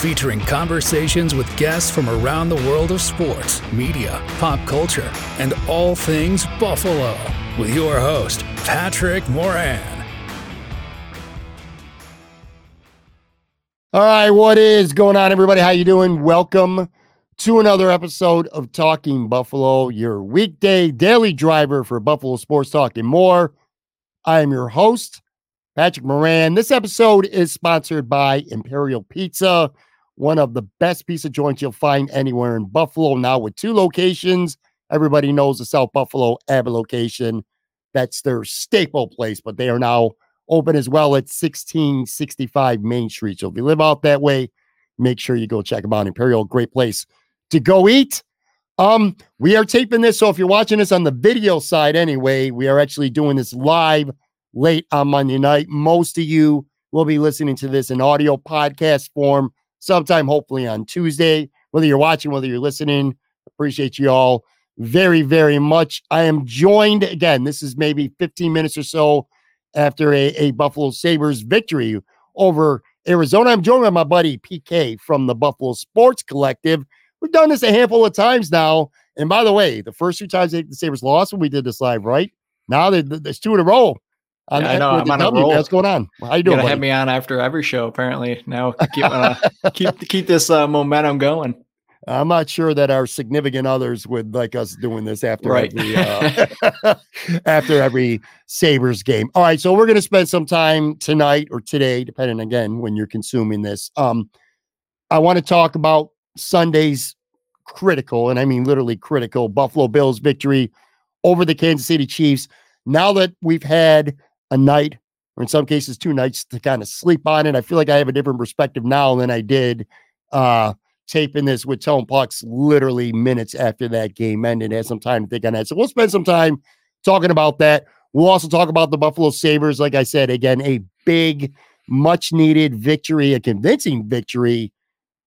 featuring conversations with guests from around the world of sports, media, pop culture, and all things Buffalo. With your host, Patrick Moran. All right, what is going on, everybody? How you doing? Welcome to another episode of Talking Buffalo, your weekday daily driver for Buffalo sports talk and more. I am your host, Patrick Moran. This episode is sponsored by Imperial Pizza, one of the best piece of joints you'll find anywhere in Buffalo. Now with two locations, everybody knows the South Buffalo Abbott location. That's their staple place, but they are now open as well at 1665 Main Street. So if you live out that way, make sure you go check them out. Imperial, great place to go eat. Um, we are taping this. So if you're watching this on the video side anyway, we are actually doing this live late on Monday night. Most of you will be listening to this in audio podcast form sometime, hopefully on Tuesday. Whether you're watching, whether you're listening, appreciate you all very, very much. I am joined again. This is maybe 15 minutes or so after a, a Buffalo Sabres victory over Arizona. I'm joined by my buddy PK from the Buffalo Sports Collective. We've done this a handful of times now. And by the way, the first two times the Sabres lost when we did this live, right? Now there's two in a row. On, yeah, I know. I'm on a roll. What's going on? How you doing? Gonna have me on after every show. Apparently now keep uh, keep keep this uh, momentum going. I'm not sure that our significant others would like us doing this after right. every uh, after every Sabres game. All right, so we're going to spend some time tonight or today, depending again when you're consuming this. Um, I want to talk about Sunday's critical, and I mean literally critical, Buffalo Bills victory over the Kansas City Chiefs. Now that we've had a night, or in some cases, two nights to kind of sleep on it. I feel like I have a different perspective now than I did uh, taping this with Tone Pucks literally minutes after that game ended. Had some time to think on that. So we'll spend some time talking about that. We'll also talk about the Buffalo Sabres. Like I said, again, a big, much needed victory, a convincing victory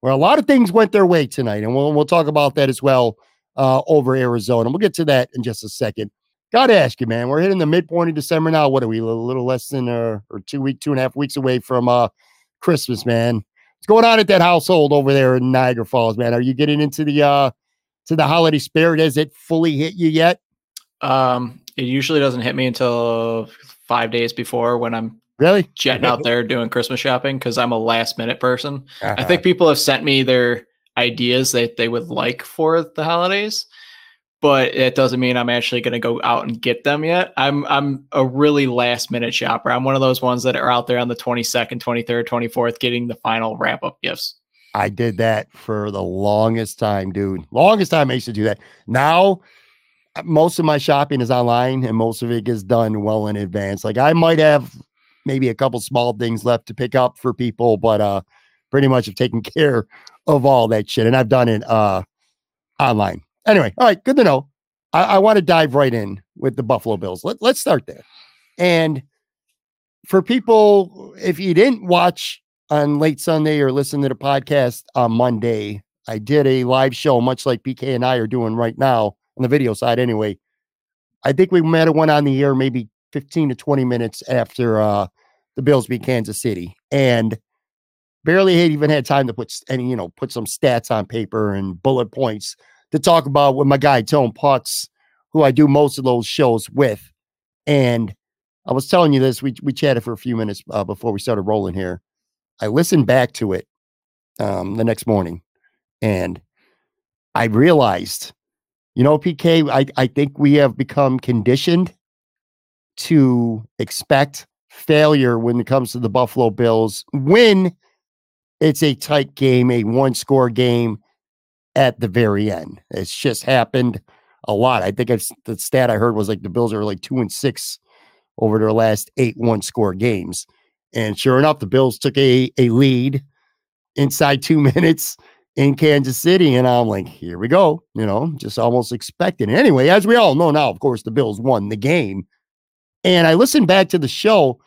where a lot of things went their way tonight. And we'll, we'll talk about that as well uh, over Arizona. We'll get to that in just a second. Got to ask you, man. We're hitting the midpoint of December now. What are we? A little less than uh, or two week, two and a half weeks away from uh Christmas, man. What's going on at that household over there in Niagara Falls, man? Are you getting into the uh to the holiday spirit? Has it fully hit you yet? Um, it usually doesn't hit me until five days before when I'm really jetting out there doing Christmas shopping because I'm a last minute person. Uh-huh. I think people have sent me their ideas that they would like for the holidays but it doesn't mean I'm actually going to go out and get them yet. I'm I'm a really last minute shopper. I'm one of those ones that are out there on the 22nd, 23rd, 24th getting the final wrap up gifts. I did that for the longest time, dude. Longest time I used to do that. Now most of my shopping is online and most of it gets done well in advance. Like I might have maybe a couple small things left to pick up for people, but uh pretty much have taken care of all that shit. And I've done it uh online. Anyway, all right, good to know. I, I want to dive right in with the Buffalo Bills. Let, let's start there. And for people, if you didn't watch on late Sunday or listen to the podcast on Monday, I did a live show, much like PK and I are doing right now on the video side anyway. I think we might have went on the air maybe 15 to 20 minutes after uh, the Bills beat Kansas City. And barely had even had time to put any, you know, put some stats on paper and bullet points to talk about with my guy Tone Putz, who I do most of those shows with. And I was telling you this, we we chatted for a few minutes uh, before we started rolling here. I listened back to it um, the next morning, and I realized, you know, PK, I, I think we have become conditioned to expect failure when it comes to the Buffalo Bills when it's a tight game, a one score game at the very end. It's just happened a lot. I think it's the stat I heard was like the Bills are like two and six over their last eight one score games. And sure enough, the Bills took a, a lead inside two minutes in Kansas City. And I'm like, here we go, you know, just almost expecting it. Anyway, as we all know now, of course, the Bills won the game. And I listened back to the show,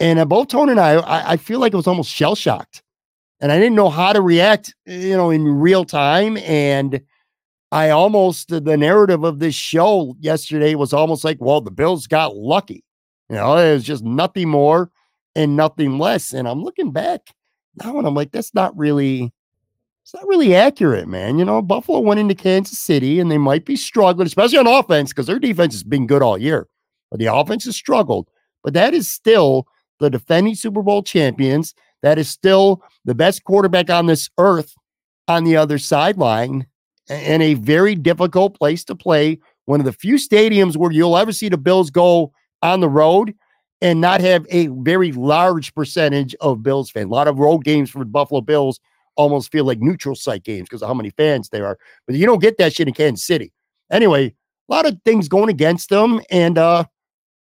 and uh, both Tone and I, I, I feel like it was almost shell shocked. And I didn't know how to react, you know, in real time. And I almost, the narrative of this show yesterday was almost like, well, the Bills got lucky. You know, it was just nothing more and nothing less. And I'm looking back now and I'm like, that's not really it's not really accurate, man. You know, Buffalo went into Kansas City and they might be struggling, especially on offense, because their defense has been good all year. But the offense has struggled. But that is still the defending Super Bowl champions. That is still the best quarterback on this earth on the other sideline and a very difficult place to play. One of the few stadiums where you'll ever see the Bills go on the road and not have a very large percentage of Bills fans. A lot of road games for the Buffalo Bills almost feel like neutral site games because of how many fans there are. But you don't get that shit in Kansas City. Anyway, a lot of things going against them, and uh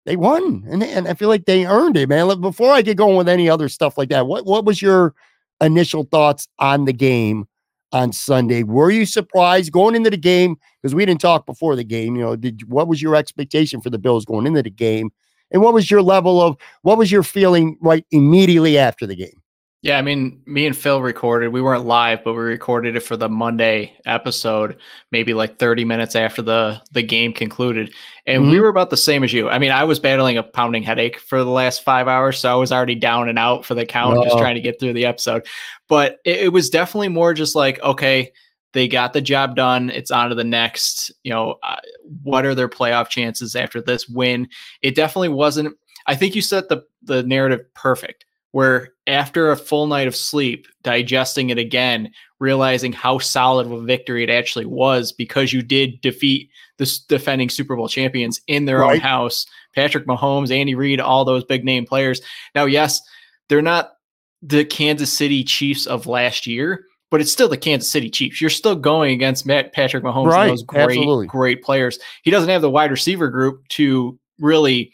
they won, and, and I feel like they earned it, man. Before I get going with any other stuff like that, what what was your initial thoughts on the game on Sunday? Were you surprised going into the game because we didn't talk before the game? You know, did what was your expectation for the Bills going into the game? And what was your level of what was your feeling right immediately after the game? Yeah, I mean, me and Phil recorded. We weren't live, but we recorded it for the Monday episode, maybe like 30 minutes after the the game concluded. And mm-hmm. we were about the same as you. I mean, I was battling a pounding headache for the last five hours, so I was already down and out for the count, just trying to get through the episode. But it, it was definitely more just like, okay, they got the job done. It's on to the next. You know, uh, what are their playoff chances after this win? It definitely wasn't. I think you set the the narrative perfect. Where after a full night of sleep, digesting it again, realizing how solid of a victory it actually was because you did defeat the defending Super Bowl champions in their right. own house. Patrick Mahomes, Andy Reid, all those big name players. Now, yes, they're not the Kansas City Chiefs of last year, but it's still the Kansas City Chiefs. You're still going against Matt Patrick Mahomes right. and those great, Absolutely. great players. He doesn't have the wide receiver group to really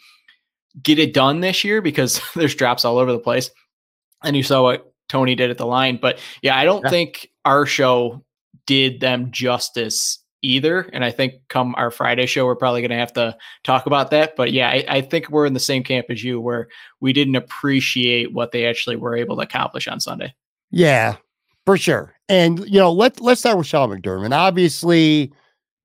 get it done this year because there's drops all over the place. And you saw what Toney did at the line. But yeah, I don't yeah. think our show did them justice either. And I think come our Friday show, we're probably going to have to talk about that. But yeah, I, I, think we're in the same camp as you, where we didn't appreciate what they actually were able to accomplish on Sunday. Yeah, for sure. And you know, let's let's start with Sean McDermott. Obviously,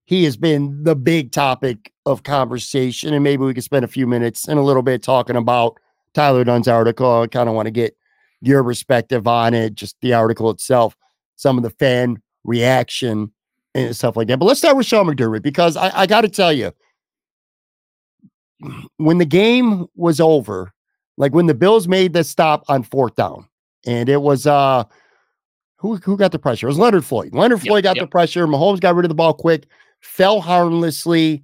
he has been the big topic of conversation, and maybe we could spend a few minutes and a little bit talking about Tyler Dunne's article. I kind of want to get your perspective on it, just the article itself, some of the fan reaction and stuff like that. But let's start with Sean McDermott because I, I got to tell you, when the game was over, like when the Bills made the stop on fourth down, and it was uh who who got the pressure? It was Leonard Floyd. Leonard Floyd yep, got yep. the pressure. Mahomes got rid of the ball quick, fell harmlessly,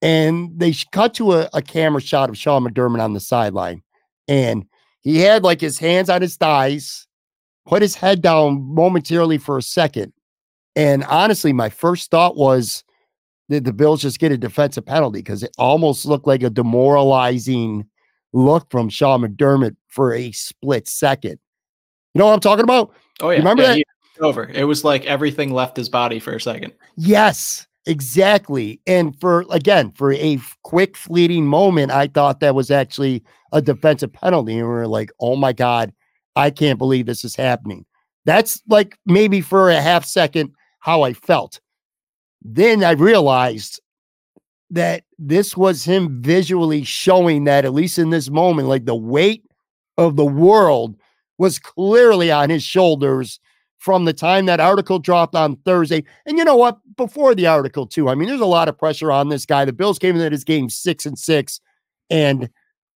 and they cut to a, a camera shot of Sean McDermott on the sideline, and he had like his hands on his thighs, put his head down momentarily for a second, and honestly, my first thought was, did the Bills just get a defensive penalty? Because it almost looked like a demoralizing look from Sean McDermott for a split second. You know what I'm talking about? Oh yeah, you remember yeah, that? Over. It was like everything left his body for a second. Yes, exactly. And for again, for a quick fleeting moment, I thought that was actually a defensive penalty, and we are like, "Oh my god, I can't believe this is happening." That's like maybe for a half second how I felt. Then I realized that this was him visually showing that, at least in this moment, like the weight of the world was clearly on his shoulders from the time that article dropped on Thursday. And you know what? Before the article, too, I mean, there's a lot of pressure on this guy. The Bills came into this game six and six, and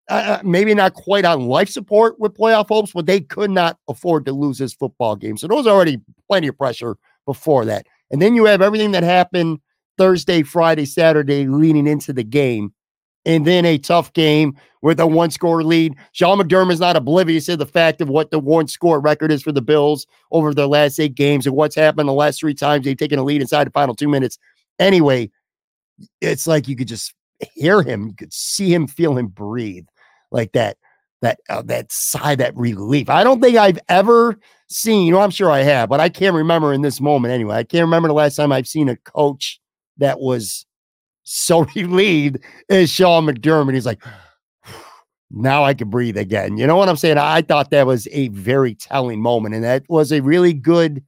uh, uh, maybe not quite on life support with playoff hopes, but they could not afford to lose this football game. So there was already plenty of pressure before that. And then you have everything that happened Thursday, Friday, Saturday leading into the game and then a tough game with a one score lead. Sean McDermott is not oblivious to the fact of what the one score record is for the Bills over their last eight games and what's happened the last three times they've taken a lead inside the final two minutes. Anyway, it's like you could just hear him, you could see him, feel him breathe like that. That uh, that sigh, that relief. I don't think I've ever seen. You know, I'm sure I have, but I can't remember in this moment anyway. I can't remember the last time I've seen a coach that was so relieved is Sean McDermott. He's like, now I can breathe again. You know what I'm saying? I thought that was a very telling moment, and that was a really good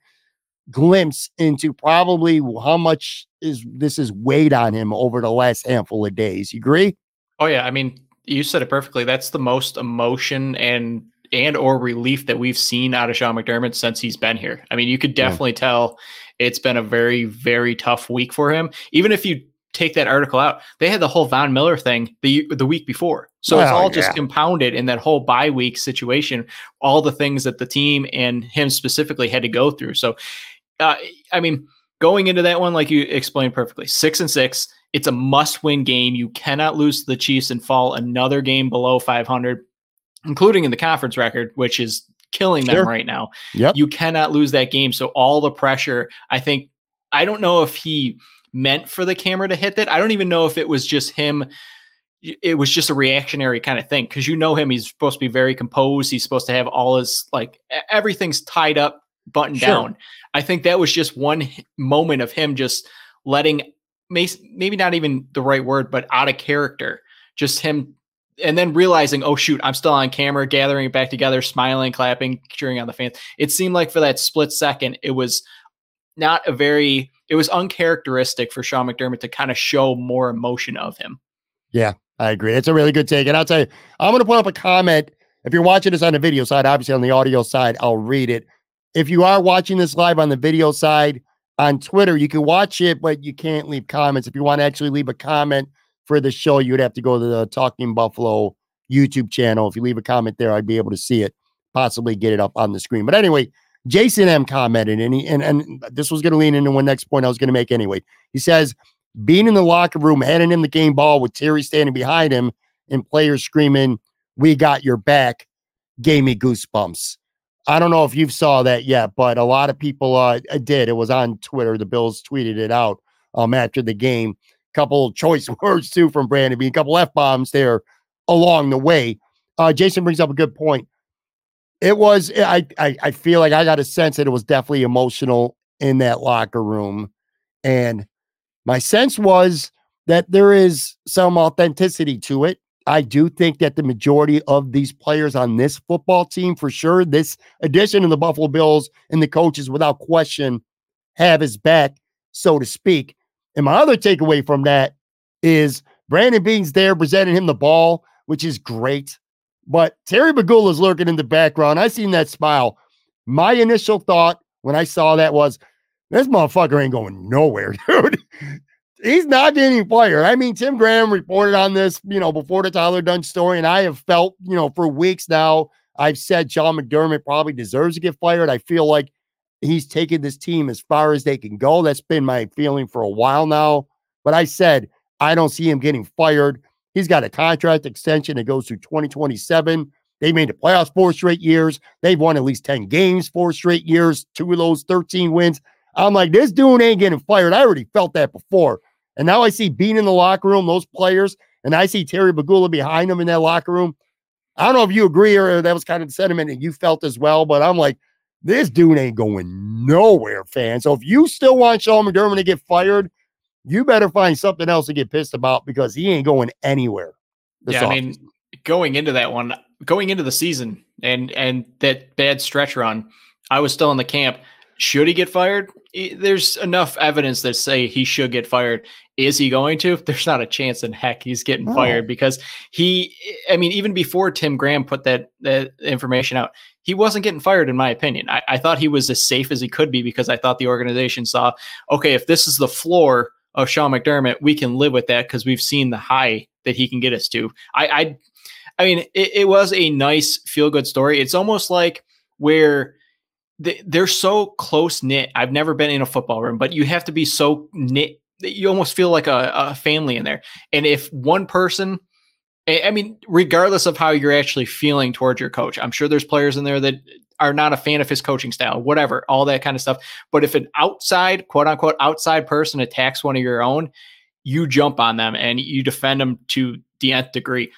glimpse into probably how much is this is weighed on him over the last handful of days. You agree? Oh yeah, I mean, you said it perfectly. That's the most emotion and and or relief that we've seen out of Sean McDermott since he's been here. I mean, you could definitely yeah. tell it's been a very very tough week for him. Even if you take that article out, they had the whole Von Miller thing the the week before. So well, it's all just compounded in that whole bye week situation, all the things that the team and him specifically had to go through. So, uh, I mean, going into that one, like you explained perfectly, six and six, it's a must win game. You cannot lose to the Chiefs and fall another game below 500, including in the conference record, which is killing sure. them right now. Yep. You cannot lose that game. So, all the pressure, I think, I don't know if he meant for the camera to hit that. I don't even know if it was just him. It was just a reactionary kind of thing because you know him. He's supposed to be very composed. He's supposed to have all his like everything's tied up, buttoned sure. down. I think that was just one moment of him just letting maybe not even the right word, but out of character. Just him and then realizing, oh shoot, I'm still on camera, gathering it back together, smiling, clapping, cheering on the fans. It seemed like for that split second, it was not a very it was uncharacteristic for Sean McDermott to kind of show more emotion of him. Yeah, I agree. It's a really good take. And I'll tell you, I'm going to put up a comment. If you're watching this on the video side, obviously on the audio side, I'll read it. If you are watching this live on the video side on Twitter, you can watch it, but you can't leave comments. If you want to actually leave a comment for the show, you'd have to go to the Talking Buffalo YouTube channel. If you leave a comment there, I'd be able to see it, possibly get it up on the screen. But anyway, Jason M commented, and he and, and this was going to lean into one next point I was going to make anyway. He says, being in the locker room, handing him the game ball with Terry standing behind him and players screaming, "We got your back," gave me goosebumps. I don't know if you've saw that yet, but a lot of people uh, did. It was on Twitter. The Bills tweeted it out um, after the game. A Couple choice words too from Brandon Beane. A couple f bombs there along the way. Uh, Jason brings up a good point. It was. Eh, I, I I feel like I got a sense that it was definitely emotional in that locker room, and my sense was that there is some authenticity to it. I do think that the majority of these players on this football team, for sure, this addition of the Buffalo Bills and the coaches, without question, have his back, so to speak. And my other takeaway from that is Brandon Beane's there presenting him the ball, which is great. But Terry Pegula is lurking in the background. I seen that smile. My initial thought when I saw that was, this motherfucker ain't going nowhere, dude. He's not getting fired. I mean, Tim Graham reported on this, you know, before the Tyler Dunne story, and I have felt, you know, for weeks now, I've said Sean McDermott probably deserves to get fired. I feel like he's taken this team as far as they can go. That's been my feeling for a while now. But I said I don't see him getting fired. He's got a contract extension that goes through 2027. They made the playoffs four straight years. They've won at least 10 games four straight years, two of those 13 wins. I'm like, this dude ain't getting fired. I already felt that before. And now I see Beane in the locker room, those players, and I see Terry Pegula behind them in that locker room. I don't know if you agree or that was kind of the sentiment that you felt as well, but I'm like, this dude ain't going nowhere, fan. So if you still want Sean McDermott to get fired, you better find something else to get pissed about because he ain't going anywhere. Yeah, I mean, going into that one, going into the season and and that bad stretch run, I was still in the camp. Should he get fired? There's enough evidence that say he should get fired. Is he going to? There's not a chance in heck he's getting oh. fired because he. I mean, even before Tim Graham put that that information out, he wasn't getting fired, in my opinion. I, I thought he was as safe as he could be because I thought the organization saw, okay, if this is the floor of Sean McDermott, we can live with that because we've seen the high that he can get us to. I, I, I mean, it, it was a nice feel good story. It's almost like where they're so close knit. I've never been in a football room, but you have to be so knit that you almost feel like a, a family in there. And if one person, I mean, regardless of how you're actually feeling towards your coach, I'm sure there's players in there that are not a fan of his coaching style, whatever, all that kind of stuff. But if an outside, quote unquote, outside person attacks one of your own, you jump on them and you defend them to the nth degree.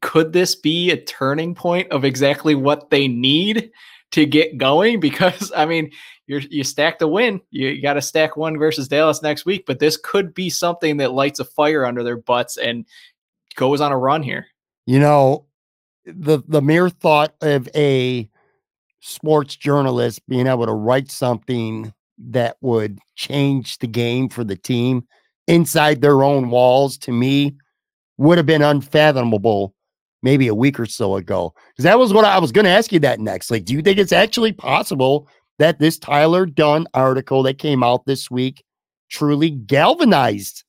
Could this be a turning point of exactly what they need to get going? Because I mean, you're you stacked a win. You, you got to stack one versus Dallas next week, but this could be something that lights a fire under their butts and goes on a run here. You know, the the mere thought of a sports journalist being able to write something that would change the game for the team inside their own walls to me would have been unfathomable maybe a week or so ago. Because that was what I was going to ask you that next. Like, do you think it's actually possible that this Tyler Dunne article that came out this week truly galvanized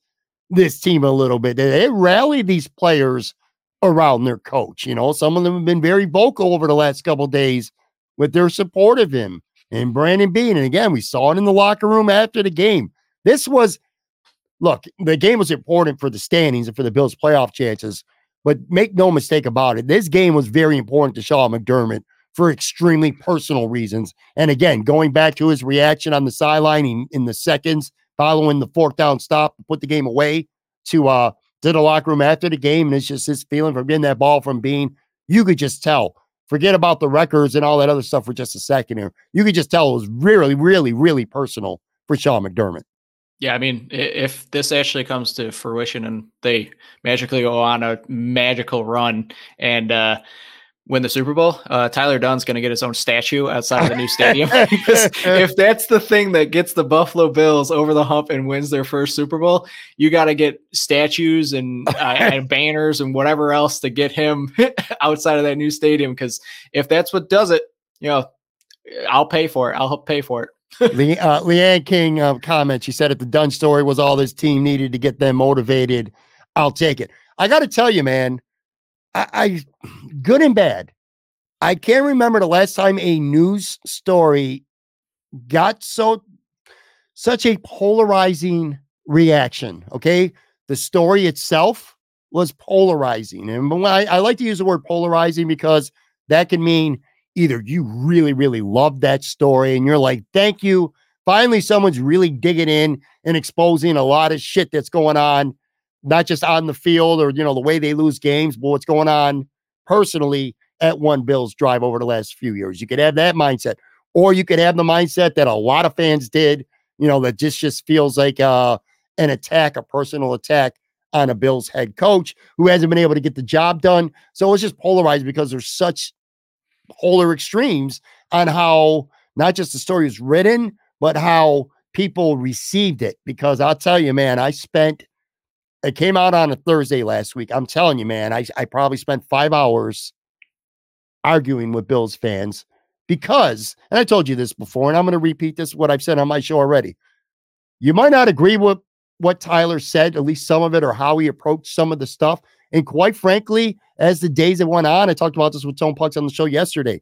this team a little bit? They rallied these players around their coach. You know, some of them have been very vocal over the last couple days with their support of him and Brandon Beane. And again, we saw it in the locker room after the game. This was, look, the game was important for the standings and for the Bills' playoff chances. But make no mistake about it, this game was very important to Sean McDermott for extremely personal reasons. And again, going back to his reaction on the sideline in, in the seconds following the fourth down stop to put the game away to uh to the locker room after the game, and it's just his feeling from getting that ball from Beane. You could just tell. Forget about the records and all that other stuff for just a second here. You could just tell it was really, really, really personal for Sean McDermott. Yeah, I mean, if this actually comes to fruition and they magically go on a magical run and uh, win the Super Bowl, uh, Tyler Dunne's going to get his own statue outside of the new stadium. if that's the thing that gets the Buffalo Bills over the hump and wins their first Super Bowl, you got to get statues and, uh, and banners and whatever else to get him outside of that new stadium. Because if that's what does it, you know, I'll pay for it. I'll help pay for it. Le- uh, Leanne King uh, comment. She said if the Dunne story was all this team needed to get them motivated, I'll take it. I got to tell you, man, I, I good and bad. I can't remember the last time a news story got so such a polarizing reaction. Okay, the story itself was polarizing, and I, I like to use the word polarizing because that can mean either you really, really love that story and you're like, thank you. Finally, someone's really digging in and exposing a lot of shit that's going on, not just on the field or, you know, the way they lose games, but what's going on personally at one Bills drive over the last few years. You could have that mindset, or you could have the mindset that a lot of fans did, you know, that just, just feels like uh, an attack, a personal attack on a Bills head coach who hasn't been able to get the job done. So it's just polarized because there's such polar extremes on how not just the story is written, but how people received it. Because I'll tell you, man, I spent it came out on a Thursday last week. I'm telling you, man, I, I probably spent five hours arguing with Bills fans because, and I told you this before, and I'm going to repeat this what I've said on my show already. You might not agree with what Tyler said, at least some of it, or how he approached some of the stuff. And quite frankly, as the days that went on, I talked about this with Tone Pucks on the show yesterday.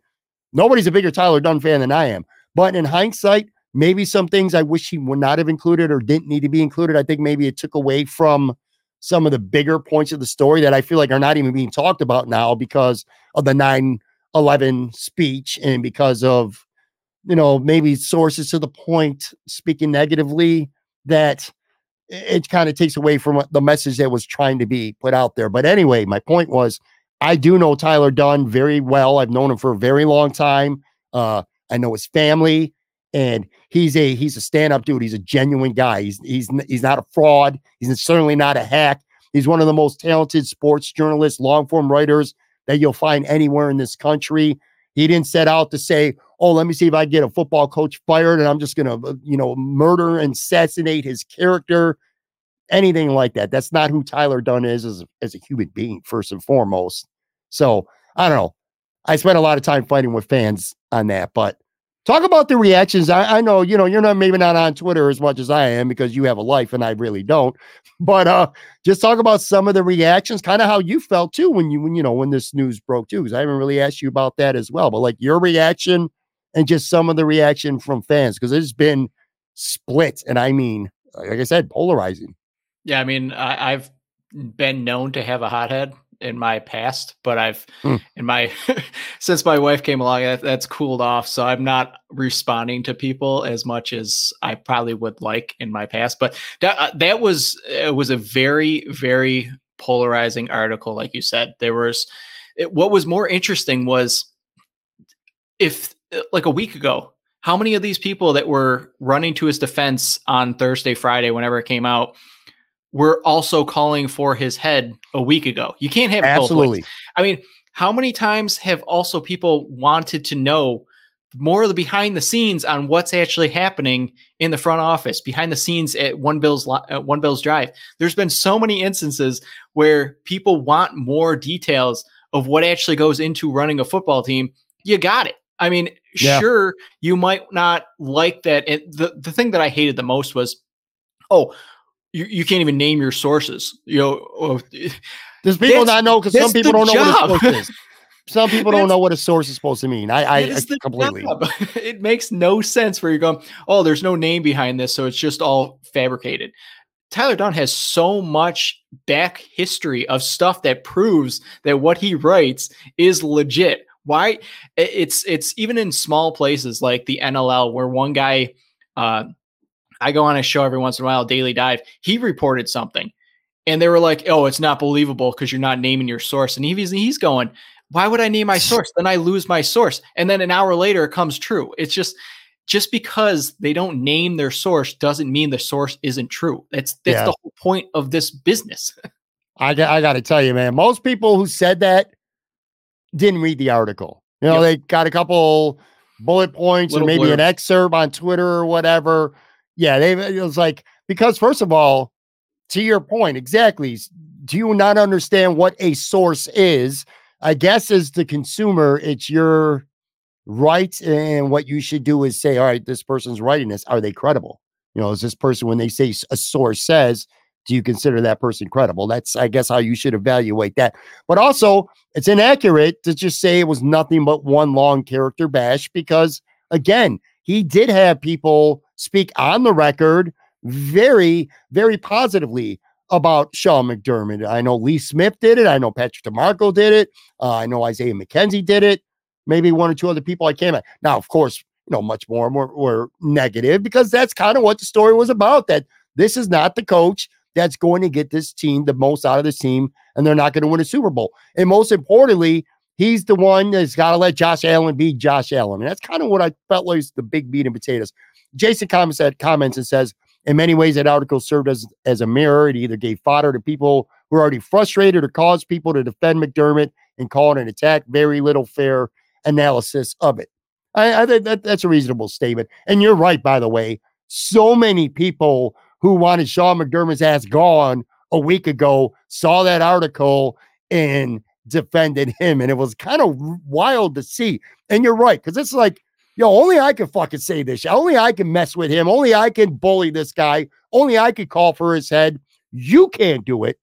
Nobody's a bigger Tyler Dunne fan than I am. But in hindsight, maybe some things I wish he would not have included or didn't need to be included. I think maybe it took away from some of the bigger points of the story that I feel like are not even being talked about now because of the 9 11 speech and because of, you know, maybe sources to the point speaking negatively that it kind of takes away from the message that was trying to be put out there. But anyway, my point was I do know Tyler Dunne very well. I've known him for a very long time. Uh, I know his family, and he's a he's a stand-up dude. He's a genuine guy. He's he's he's not a fraud. He's certainly not a hack. He's one of the most talented sports journalists, long form writers that you'll find anywhere in this country. He didn't set out to say, "Oh, let me see if I get a football coach fired, and I'm just going to, uh, you know, murder and assassinate his character." Anything like that. That's not who Tyler Dunne is as, as a human being, first and foremost. So I don't know. I spent a lot of time fighting with fans on that. But talk about the reactions. I, I know, you know, you're not maybe not on Twitter as much as I am because you have a life and I really don't. But uh just talk about some of the reactions, kind of how you felt too when you when you know when this news broke too. Because I haven't really asked you about that as well. But like your reaction and just some of the reaction from fans, because it's been split. And I mean, like I said, polarizing. Yeah, I mean, I, I've been known to have a hothead in my past, but I've mm. in my since my wife came along, that, that's cooled off. So I'm not responding to people as much as I probably would like in my past. But that uh, that was it was a very very polarizing article, like you said. There was it, what was more interesting was if uh, like a week ago. How many of these people that were running to his defense on Thursday, Friday, whenever it came out, were also calling for his head a week ago. You can't have absolutely. I mean, how many times have also people wanted to know more of the behind the scenes on what's actually happening in the front office, behind the scenes at One Bills at One Bills Drive? There's been so many instances where people want more details of what actually goes into running a football team. You got it. I mean, yeah. sure, you might not like that. And the, the thing that I hated the most was, oh, you, you can't even name your sources. You know, does people not know because some people don't know what a source is. Some people don't know what a source is supposed to mean. I, I, I completely. Job. It makes no sense where you're going. Oh, there's no name behind this, so it's just all fabricated. Tyler Dunne has so much back history of stuff that proves that what he writes is legit. Why? It's it's even in small places like the NLL where one guy uh, I go on a show every once in a while, Daily Dive. He reported something, and they were like, "Oh, it's not believable because you're not naming your source." And he's he's going, "Why would I name my source? Then I lose my source." And then an hour later, it comes true. It's just just because they don't name their source doesn't mean the source isn't true. That's that's yeah. the whole point of this business. I I got to tell you, man. Most people who said that didn't read the article. You know, yep. they got a couple bullet points Little or maybe blurb. an excerpt on Twitter or whatever yeah, they it was like because first of all, to your point, exactly. Do you not understand what a source is? I guess as the consumer, it's your right, and what you should do is say, all right, this person's writing this. Are they credible? You know, is this person when they say a source says, do you consider that person credible? That's, I guess, how you should evaluate that. But also, it's inaccurate to just say it was nothing but one long character bash because, again, he did have people speak on the record very, very positively about Sean McDermott. I know Lee Smith did it. I know Patrick DiMarco did it. Uh, I know Isaiah McKenzie did it. Maybe one or two other people I came at. Now, of course, you know, much more more were negative because that's kind of what the story was about. That this is not the coach that's going to get this team the most out of this team, and they're not going to win a Super Bowl. And most importantly, he's the one that's got to let Josh Allen be Josh Allen. And that's kind of what I felt like the big meat and potatoes. Jason comments, that, comments and says, in many ways, that article served as, as a mirror. It either gave fodder to people who are already frustrated or caused people to defend McDermott and call it an attack. Very little fair analysis of it. I, I think that, that's a reasonable statement. And you're right, by the way. So many people who wanted Sean McDermott's ass gone a week ago saw that article and defended him. And it was kind of wild to see. And you're right, because it's like, yo, only I can fucking say this. Only I can mess with him. Only I can bully this guy. Only I can call for his head. You can't do it.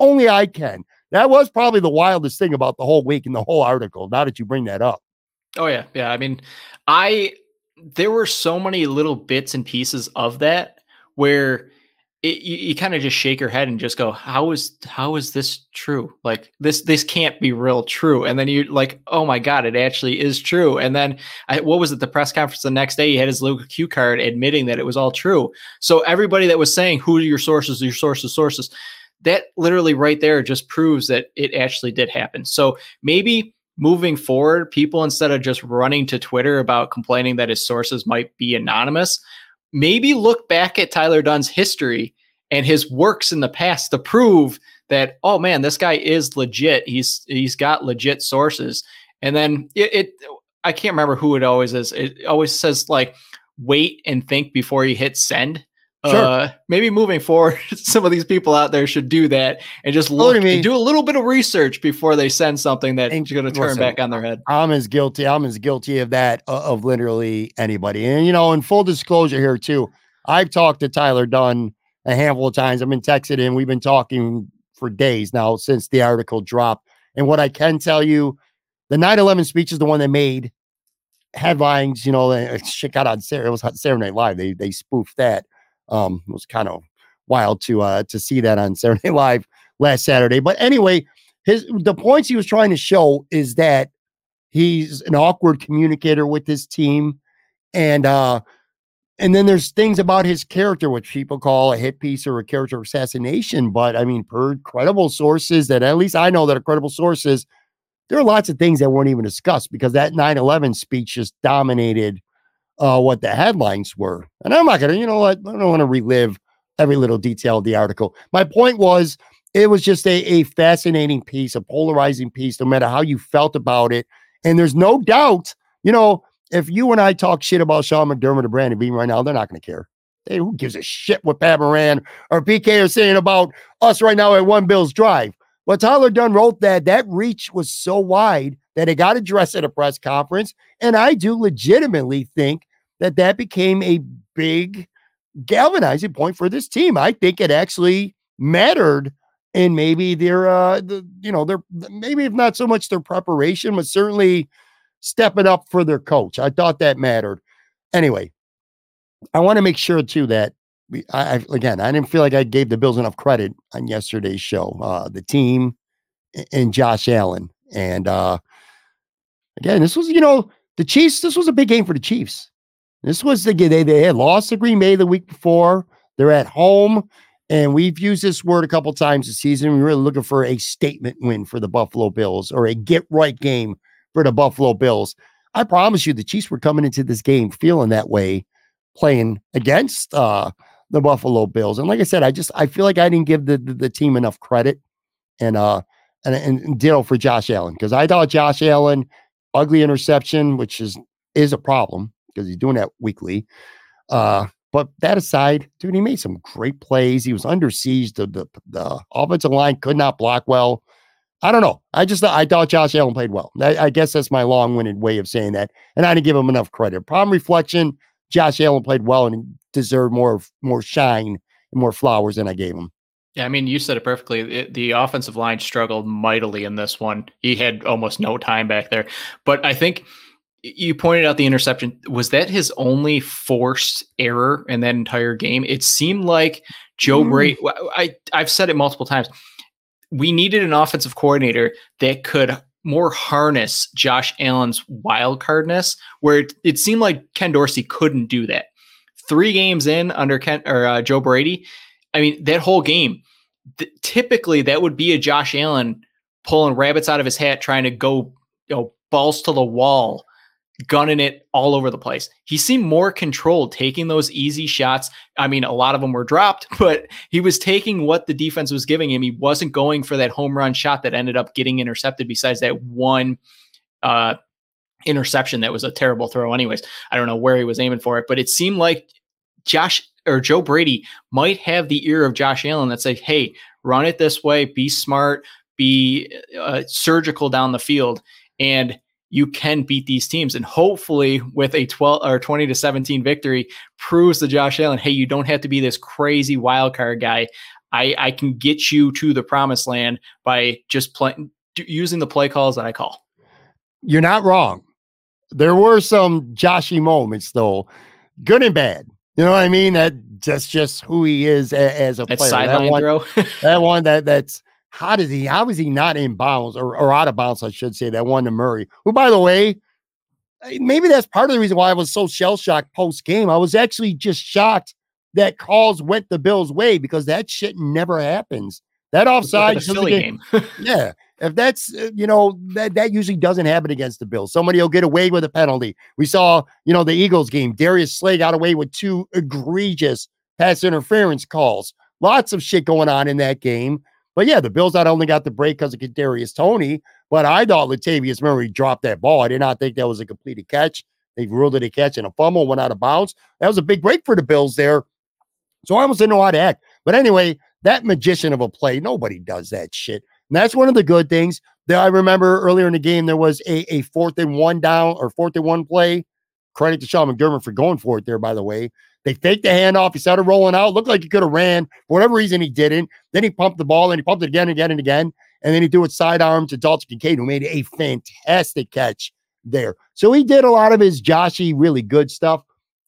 Only I can. That was probably the wildest thing about the whole week and the whole article. Now that you bring that up. Oh yeah, yeah. I mean, I there were so many little bits and pieces of that where it, you, you kind of just shake your head and just go, how is how is this true? Like this this can't be real true. And then you're like, oh my god, it actually is true. And then I, what was it? The press conference the next day, he had his little cue card admitting that it was all true. So everybody that was saying who are your sources, your sources, sources, that literally right there just proves that it actually did happen. So maybe moving forward, people instead of just running to Twitter about complaining that his sources might be anonymous maybe look back at Tyler Dunne's history and his works in the past to prove that oh man, this guy is legit. He's he's got legit sources. And then it, it I can't remember who it always is. It always says like wait and think before you hit send. Sure. Uh, maybe moving forward, some of these people out there should do that and just look and do a little bit of research before they send something that's going to turn listen, back on their head. I'm as guilty. I'm as guilty of that uh, of literally anybody. And you know, in full disclosure here too, I've talked to Tyler Dunne a handful of times. I've been texting him. We've been talking for days now since the article dropped. And what I can tell you, the 9/11 speech is the one that made headlines. You know, shit got on. It was Saturday Night Live. They they spoofed that. Um, it was kind of wild to uh to see that on Saturday Live last Saturday. But anyway, his the points he was trying to show is that he's an awkward communicator with his team, and uh and then there's things about his character, which people call a hit piece or a character assassination. But I mean, per credible sources that at least I know that are credible sources, there are lots of things that weren't even discussed because that 9 11 speech just dominated uh, what the headlines were. And I'm not to, you know what? I don't want to relive every little detail of the article. My point was, it was just a, a fascinating piece, a polarizing piece, no matter how you felt about it. And there's no doubt, you know, if you and I talk shit about Sean McDermott or Brandon Beane right now, they're not to care. Hey, who gives a shit what Pat Moran or PK are saying about us right now at One Bills Drive? But Tyler Dunne wrote that that reach was so wide that it got addressed at a press conference. And I do legitimately think that that became a big galvanizing point for this team. I think it actually mattered in maybe their, uh, the, you know, their, maybe if not so much their preparation, but certainly stepping up for their coach. I thought that mattered. Anyway, I want to make sure too that we, I, I, again, I didn't feel like I gave the Bills enough credit on yesterday's show. Uh, the team and Josh Allen, and uh, again, this was you know the Chiefs. This was a big game for the Chiefs. This was the they they had lost to Green Bay the week before. They're at home, and we've used this word a couple times this season. We're really looking for a statement win for the Buffalo Bills or a get right game for the Buffalo Bills. I promise you, the Chiefs were coming into this game feeling that way, playing against uh, the Buffalo Bills. And like I said, I just I feel like I didn't give the the, the team enough credit, and uh, and and ditto for Josh Allen because I thought Josh Allen ugly interception, which is is a problem because he's doing that weekly. Uh, but that aside, dude, he made some great plays. He was under siege. The, the, the offensive line could not block well. I don't know. I just I thought Josh Allen played well. I, I guess that's my long-winded way of saying that, and I didn't give him enough credit. Problem reflection: Josh Allen played well and deserved more more shine and more flowers than I gave him. Yeah, I mean, you said it perfectly. It, the offensive line struggled mightily in this one. He had almost no time back there, but I think you pointed out the interception. Was that his only forced error in that entire game? It seemed like Joe mm. Brady. I I've said it multiple times we needed an offensive coordinator that could more harness Josh Allen's wild cardness, where it, it seemed like Ken Dorsey couldn't do that. Three games in under Ken or uh, Joe Brady, I mean that whole game. Th- typically, that would be a Josh Allen pulling rabbits out of his hat, trying to go, you know, balls to the wall gunning it all over the place. He seemed more controlled, taking those easy shots. I mean, a lot of them were dropped, but he was taking what the defense was giving him. He wasn't going for that home run shot that ended up getting intercepted, besides that one uh, interception that was a terrible throw, anyways. I don't know where he was aiming for it, but it seemed like Josh or Joe Brady might have the ear of Josh Allen that say, hey, run it this way, be smart, be uh, surgical down the field. And you can beat these teams. And hopefully, with a 12 or 20 to 17 victory, proves to Josh Allen, hey, you don't have to be this crazy wild card guy. I, I can get you to the promised land by just playing using the play calls that I call. You're not wrong. There were some Joshy moments, though, good and bad. You know what I mean? That that's just who he is as, as a that player. Sideline that one, throw. that one that that's how does he? How is he not in bounds or, or out of bounds? I should say that one to Murray, who, by the way, maybe that's part of the reason why I was so shell shocked post game. I was actually just shocked that calls went the Bills' way because that shit never happens. That offside silly game. yeah, if that's uh, you know that that usually doesn't happen against the Bills. Somebody will get away with a penalty. We saw you know the Eagles game. Darius Slay got away with two egregious pass interference calls. Lots of shit going on in that game. But yeah, the Bills not only got the break because of Kadarius Toney, but I thought Latavius Murray dropped that ball. I did not think that was a completed catch. They ruled it a catch and a fumble went out of bounds. That was a big break for the Bills there. So I almost didn't know how to act. But anyway, that magician of a play, nobody does that shit. And that's one of the good things that I remember earlier in the game. There was a, a fourth and one down or fourth and one play. Credit to Sean McDermott for going for it there, by the way. They faked the handoff. He started rolling out. Looked like he could have ran. For whatever reason, he didn't. Then he pumped the ball and he pumped it again and again and again. And then he threw it sidearm to Dalton Kincaid, who made a fantastic catch there. So he did a lot of his Joshy really good stuff.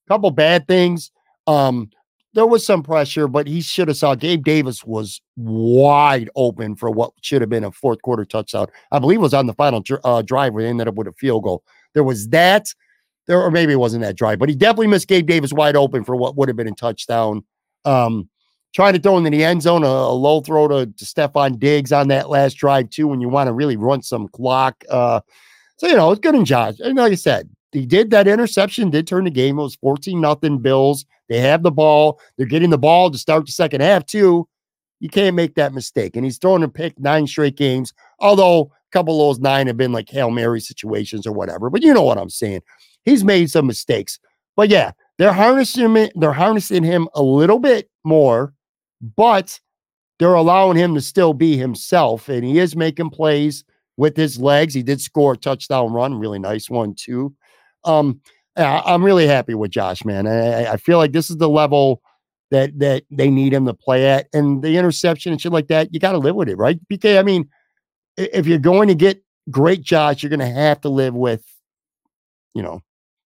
A couple bad things. Um, there was some pressure, but he should have saw Gabe Davis was wide open for what should have been a fourth quarter touchdown. I believe it was on the final uh, drive where they ended up with a field goal. There was that there, or maybe it wasn't that drive, but he definitely missed Gabe Davis wide open for what would have been a touchdown. Um, trying to throw into the end zone, a, a low throw to, to Stefon Diggs on that last drive, too, when you want to really run some clock. Uh, so, you know, it's good in Josh. And like I said, he did that interception, did turn the game. It was 14 nothing Bills. They have the ball. They're getting the ball to start the second half, too. You can't make that mistake. And he's throwing a pick nine straight games, although a couple of those nine have been like Hail Mary situations or whatever. But you know what I'm saying he's made some mistakes. But yeah, they're harnessing him, they're harnessing him a little bit more, but they're allowing him to still be himself. And he is making plays with his legs. He did score a touchdown run, really nice one too. Um, I'm really happy with Josh, man. I, I feel like this is the level that that they need him to play at. And the interception and shit like that, you got to live with it, right? PK, I mean, if you're going to get great Josh, you're going to have to live with, you know,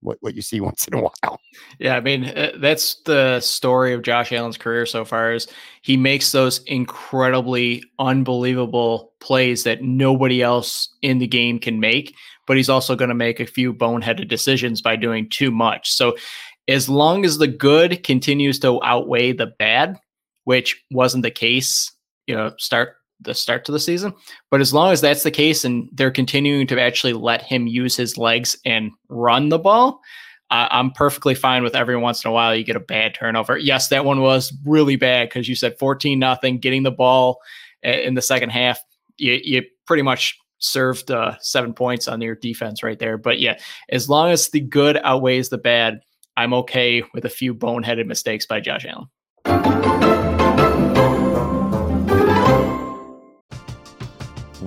what, what you see once in a while. Yeah, I mean uh, that's the story of Josh Allen's career so far. Is he makes those incredibly unbelievable plays that nobody else in the game can make, but he's also going to make a few boneheaded decisions by doing too much. So as long as the good continues to outweigh the bad, which wasn't the case, you know, start the start to the season. But as long as that's the case and they're continuing to actually let him use his legs and run the ball, uh, I'm perfectly fine with every once in a while you get a bad turnover. Yes, that one was really bad because you said 14 nothing, getting the ball in the second half. You, you pretty much served uh, seven points on your defense right there. But yeah, as long as the good outweighs the bad, I'm okay with a few boneheaded mistakes by Josh Allen.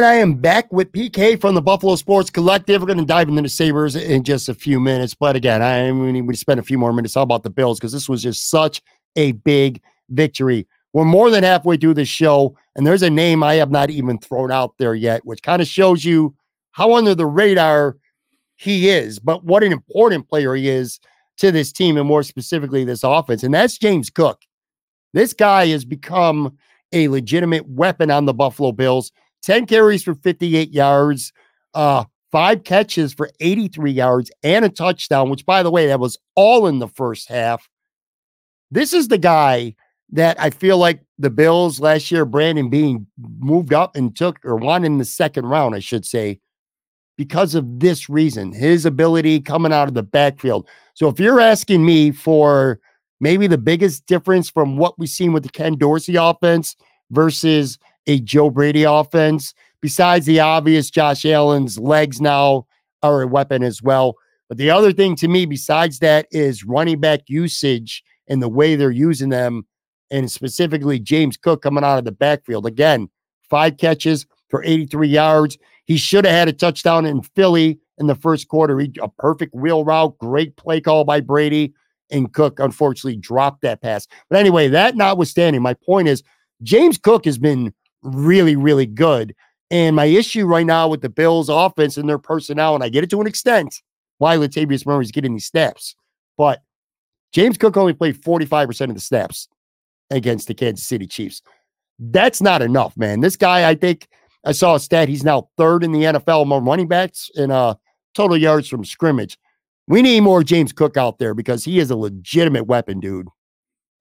Right, I am back with PK from the Buffalo Sports Collective. We're going to dive into the Sabres in just a few minutes. But again, I am going to spend a few more minutes talking about the Bills because this was just such a big victory. We're more than halfway through the show, and there's a name I have not even thrown out there yet, which kind of shows you how under the radar he is, but what an important player he is to this team and more specifically this offense. And that's James Cook. This guy has become a legitimate weapon on the Buffalo Bills. 10 carries for 58 yards, uh, five catches for 83 yards, and a touchdown, which, by the way, that was all in the first half. This is the guy that I feel like the Bills last year, Brandon Beane moved up and took or won in the second round, I should say, because of this reason, his ability coming out of the backfield. So if you're asking me for maybe the biggest difference from what we've seen with the Ken Dorsey offense versus a Joe Brady offense, besides the obvious Josh Allen's legs now are a weapon as well. But the other thing to me, besides that, is running back usage and the way they're using them, and specifically James Cook coming out of the backfield. Again, five catches for 83 yards. He should have had a touchdown in Philly in the first quarter. He, a perfect wheel route, great play call by Brady. And Cook unfortunately dropped that pass. But anyway, that notwithstanding, my point is James Cook has been really, really good. And my issue right now with the Bills offense and their personnel, and I get it to an extent, why Latavius Murray's getting these snaps. But James Cook only played 45% of the snaps against the Kansas City Chiefs. That's not enough, man. This guy, I think I saw a stat. He's now third in the NFL among running backs in uh, total yards from scrimmage. We need more James Cook out there because he is a legitimate weapon, dude.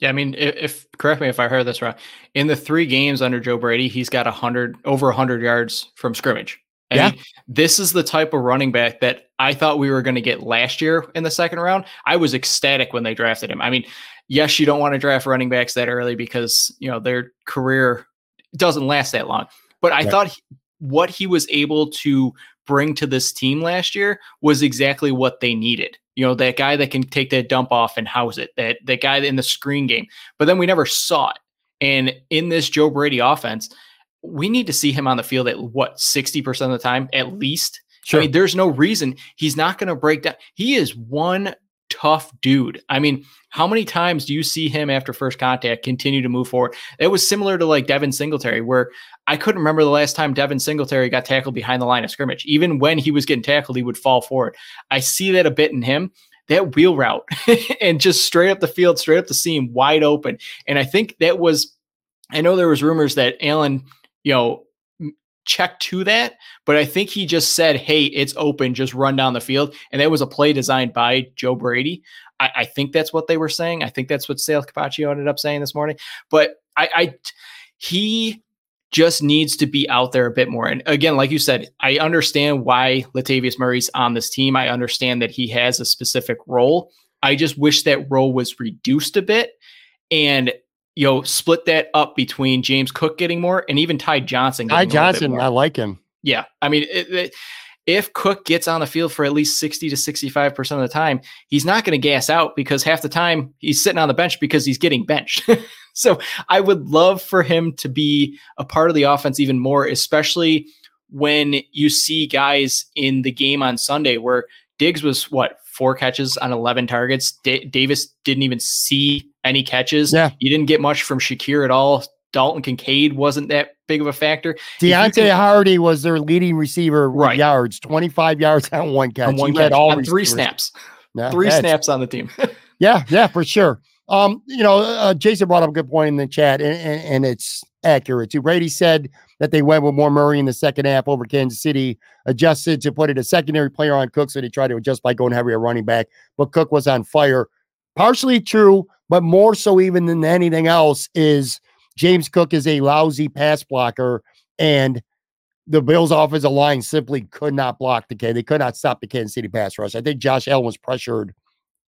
Yeah, I mean, if, if correct me if I heard this wrong, in the three games under Joe Brady, he's got a hundred over a hundred yards from scrimmage. I yeah. Mean, this is the type of running back that I thought we were going to get last year in the second round. I was ecstatic when they drafted him. I mean, yes, you don't want to draft running backs that early because you know their career doesn't last that long. But I right. thought he, what he was able to bring to this team last year was exactly what they needed. You know, that guy that can take that dump off and house it, that that guy in the screen game. But then we never saw it. And in this Joe Brady offense, we need to see him on the field at what 60% of the time at least. Sure. I mean, there's no reason he's not going to break down. He is one tough dude. I mean, how many times do you see him after first contact continue to move forward? It was similar to like Devin Singletary, where I couldn't remember the last time Devin Singletary got tackled behind the line of scrimmage. Even when he was getting tackled, he would fall forward. I see that a bit in him. That wheel route and just straight up the field, straight up the seam, wide open. And I think that was, I know there was rumors that Allen, you know, check to that, but I think he just said, "Hey, it's open. Just run down the field." And that was a play designed by Joe Brady. I, I think that's what they were saying. I think that's what Sales Capaccio ended up saying this morning. But I, I, he just needs to be out there a bit more. And again, like you said, I understand why Latavius Murray's on this team. I understand that he has a specific role. I just wish that role was reduced a bit and you know, split that up between James Cook getting more and even Ty Johnson. Ty Johnson, I like him. Yeah, I mean, it, it, if Cook gets on the field for at least 60 to 65% of the time, he's not going to gas out because half the time he's sitting on the bench because he's getting benched. so I would love for him to be a part of the offense even more, especially when you see guys in the game on Sunday where Diggs was what four catches on 11 targets. D- Davis didn't even see any catches. Yeah. You didn't get much from Shakir at all. Dalton Kincaid wasn't that big of a factor. Deonte can, Harty was their leading receiver right. yards, 25 yards on one catch. On one catch, all on three snaps. Yeah, three snaps on the team. yeah, yeah, for sure. Um, you know, uh, Jason brought up a good point in the chat, and, and, and it's accurate too. Brady said that they went with more Murray in the second half over Kansas City, adjusted to put it a secondary player on Cook, so they tried to adjust by going heavier running back. But Cook was on fire. Partially true, but more so even than anything else is James Cook is a lousy pass blocker, and the Bills' offensive line simply could not block the K. They could not stop the Kansas City pass rush. I think Josh Allen was pressured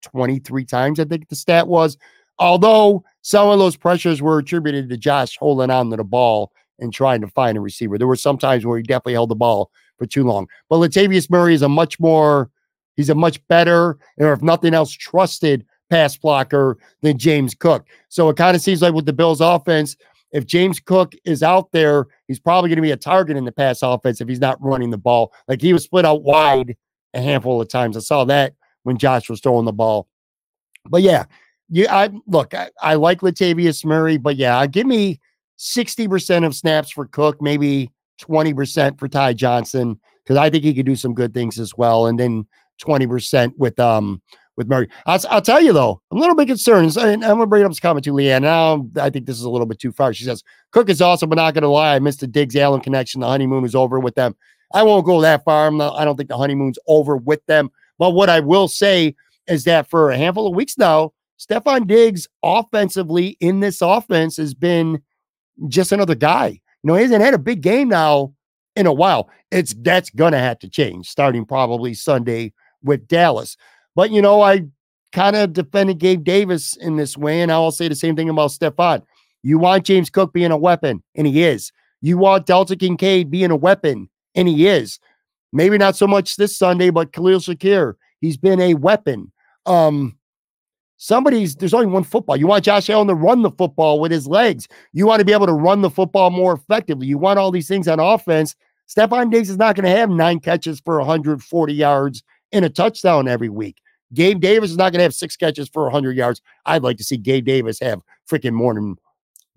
23 times, I think the stat was. Although some of those pressures were attributed to Josh holding on to the ball and trying to find a receiver. There were some times where he definitely held the ball for too long. But Latavius Murray is a much more, he's a much better, or if nothing else, trusted pass blocker than James Cook. So it kind of seems like with the Bills offense, if James Cook is out there, he's probably going to be a target in the pass offense if he's not running the ball. Like he was split out wide a handful of times. I saw that when Josh was throwing the ball. But yeah, yeah, I look, I, I like Latavius Murray, but yeah, give me 60% of snaps for Cook, maybe 20% for Ty Johnson, because I think he could do some good things as well. And then 20% with um with Murray. I'll, I'll tell you though, I'm a little bit concerned. And I'm gonna bring up this comment to Leanne. Now I think this is a little bit too far. She says, Cook is awesome, but not gonna lie, I missed the Diggs Allen connection. The honeymoon is over with them. I won't go that far. Not, i don't think the honeymoon's over with them. But what I will say is that for a handful of weeks now, Stefon Diggs offensively in this offense has been just another guy. You know, he hasn't had a big game now in a while. It's that's gonna have to change starting probably Sunday with Dallas. But you know, I kind of defended Gabe Davis in this way, and I will say the same thing about Stefon. You want James Cook being a weapon, and he is. You want Dalton Kincaid being a weapon, and he is. Maybe not so much this Sunday, but Khalil Shakir, he's been a weapon. Um, somebody's there's only one football. You want Josh Allen to run the football with his legs. You want to be able to run the football more effectively. You want all these things on offense. Stefon Diggs is not going to have nine catches for 140 yards and a touchdown every week. Gabe Davis is not going to have six catches for 100 yards. I'd like to see Gabe Davis have freaking more than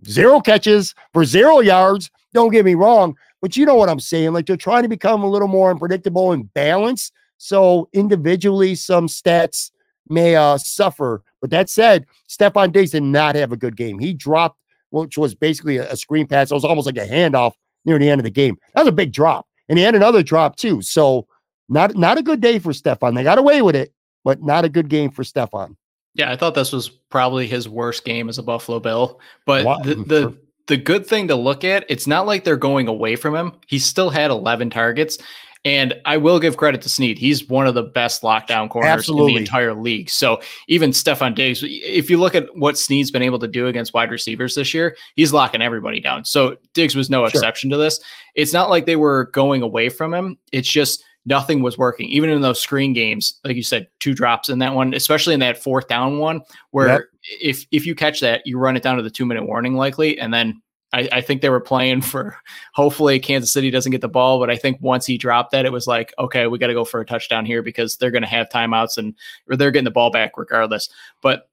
zero catches for zero yards. Don't get me wrong, but you know what I'm saying. Like they're trying to become a little more unpredictable and balanced. So individually, some stats may uh, suffer. But that said, Stefon Diggs did not have a good game. He dropped, which was basically a, a screen pass. It was almost like a handoff near the end of the game. That was a big drop. And he had another drop too. So not not a good day for Stefon. They got away with it, but not a good game for Stefon. Yeah, I thought this was probably his worst game as a Buffalo Bill. But wow. the the the good thing to look at, it's not like they're going away from him. He still had 11 targets. And I will give credit to Sneed. He's one of the best lockdown corners Absolutely. in the entire league. So even Stefon Diggs, if you look at what Sneed's been able to do against wide receivers this year, he's locking everybody down. So Diggs was no sure. exception to this. It's not like they were going away from him. It's just nothing was working. Even in those screen games, like you said, two drops in that one, especially in that fourth down one, where yep. if if you catch that, you run it down to the two minute warning likely, and then I, I, think they were playing for hopefully Kansas City doesn't get the ball, but I think once he dropped that, it was like, okay, we got to go for a touchdown here because they're going to have timeouts and or they're getting the ball back regardless. But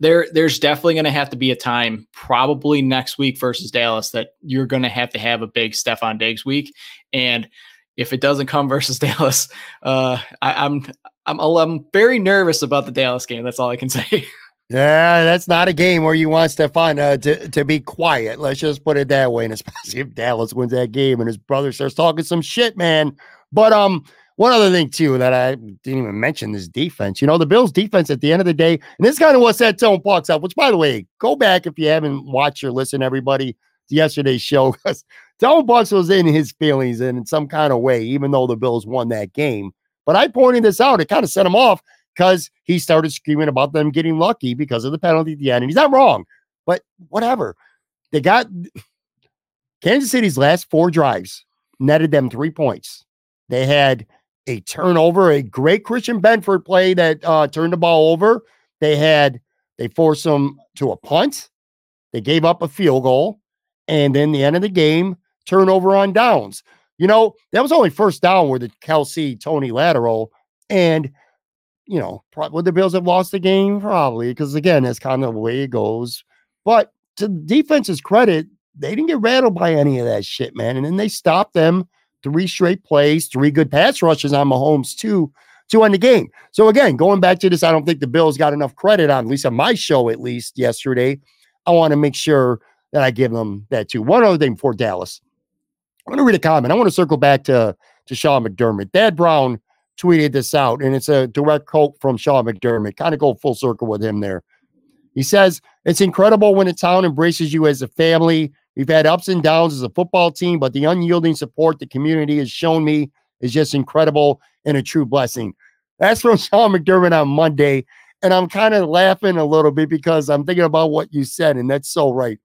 there, there's definitely going to have to be a time, probably next week versus Dallas, that you're going to have to have a big Stefon Diggs week. And if it doesn't come versus Dallas, uh, I, I'm I'm I'm very nervous about the Dallas game. That's all I can say. Yeah, that's not a game where you want Stefon uh, to, to be quiet. Let's just put it that way. And especially if Dallas wins that game and his brother starts talking some shit, man. But um, one other thing too that I didn't even mention is defense. You know, the Bills' defense at the end of the day, and this kind of what set Tone Pucks up. Which, by the way, go back if you haven't watched or listened, everybody, to yesterday's show because Bucks was in his feelings in some kind of way, even though the Bills won that game. But I pointed this out; it kind of set him off because he started screaming about them getting lucky because of the penalty at the end. And he's not wrong, but whatever. They got Kansas City's last four drives netted them three points. They had a turnover, a great Christian Benford play that uh, turned the ball over. They had they forced them to a punt. They gave up a field goal, and then the end of the game, turnover on downs. You know that was only first down where the Kelce Toney lateral, and you know, would the Bills have lost the game? Probably, because again, that's kind of the way it goes. But to the defense's credit, they didn't get rattled by any of that shit, man. And then they stopped them three straight plays, three good pass rushes on Mahomes, too, to end the game. So again, going back to this, I don't think the Bills got enough credit on, at least on my show, at least yesterday. I want to make sure that I give them that too. One other thing for Dallas. I want to read a comment. I want to circle back to, to Sean McDermott. Thad Brown tweeted this out, and it's a direct quote from Sean McDermott. Kind of go full circle with him there. He says, It's incredible when a town embraces you as a family. We've had ups and downs as a football team, but the unyielding support the community has shown me is just incredible and a true blessing. That's from Sean McDermott on Monday. And I'm kind of laughing a little bit because I'm thinking about what you said, and that's so right.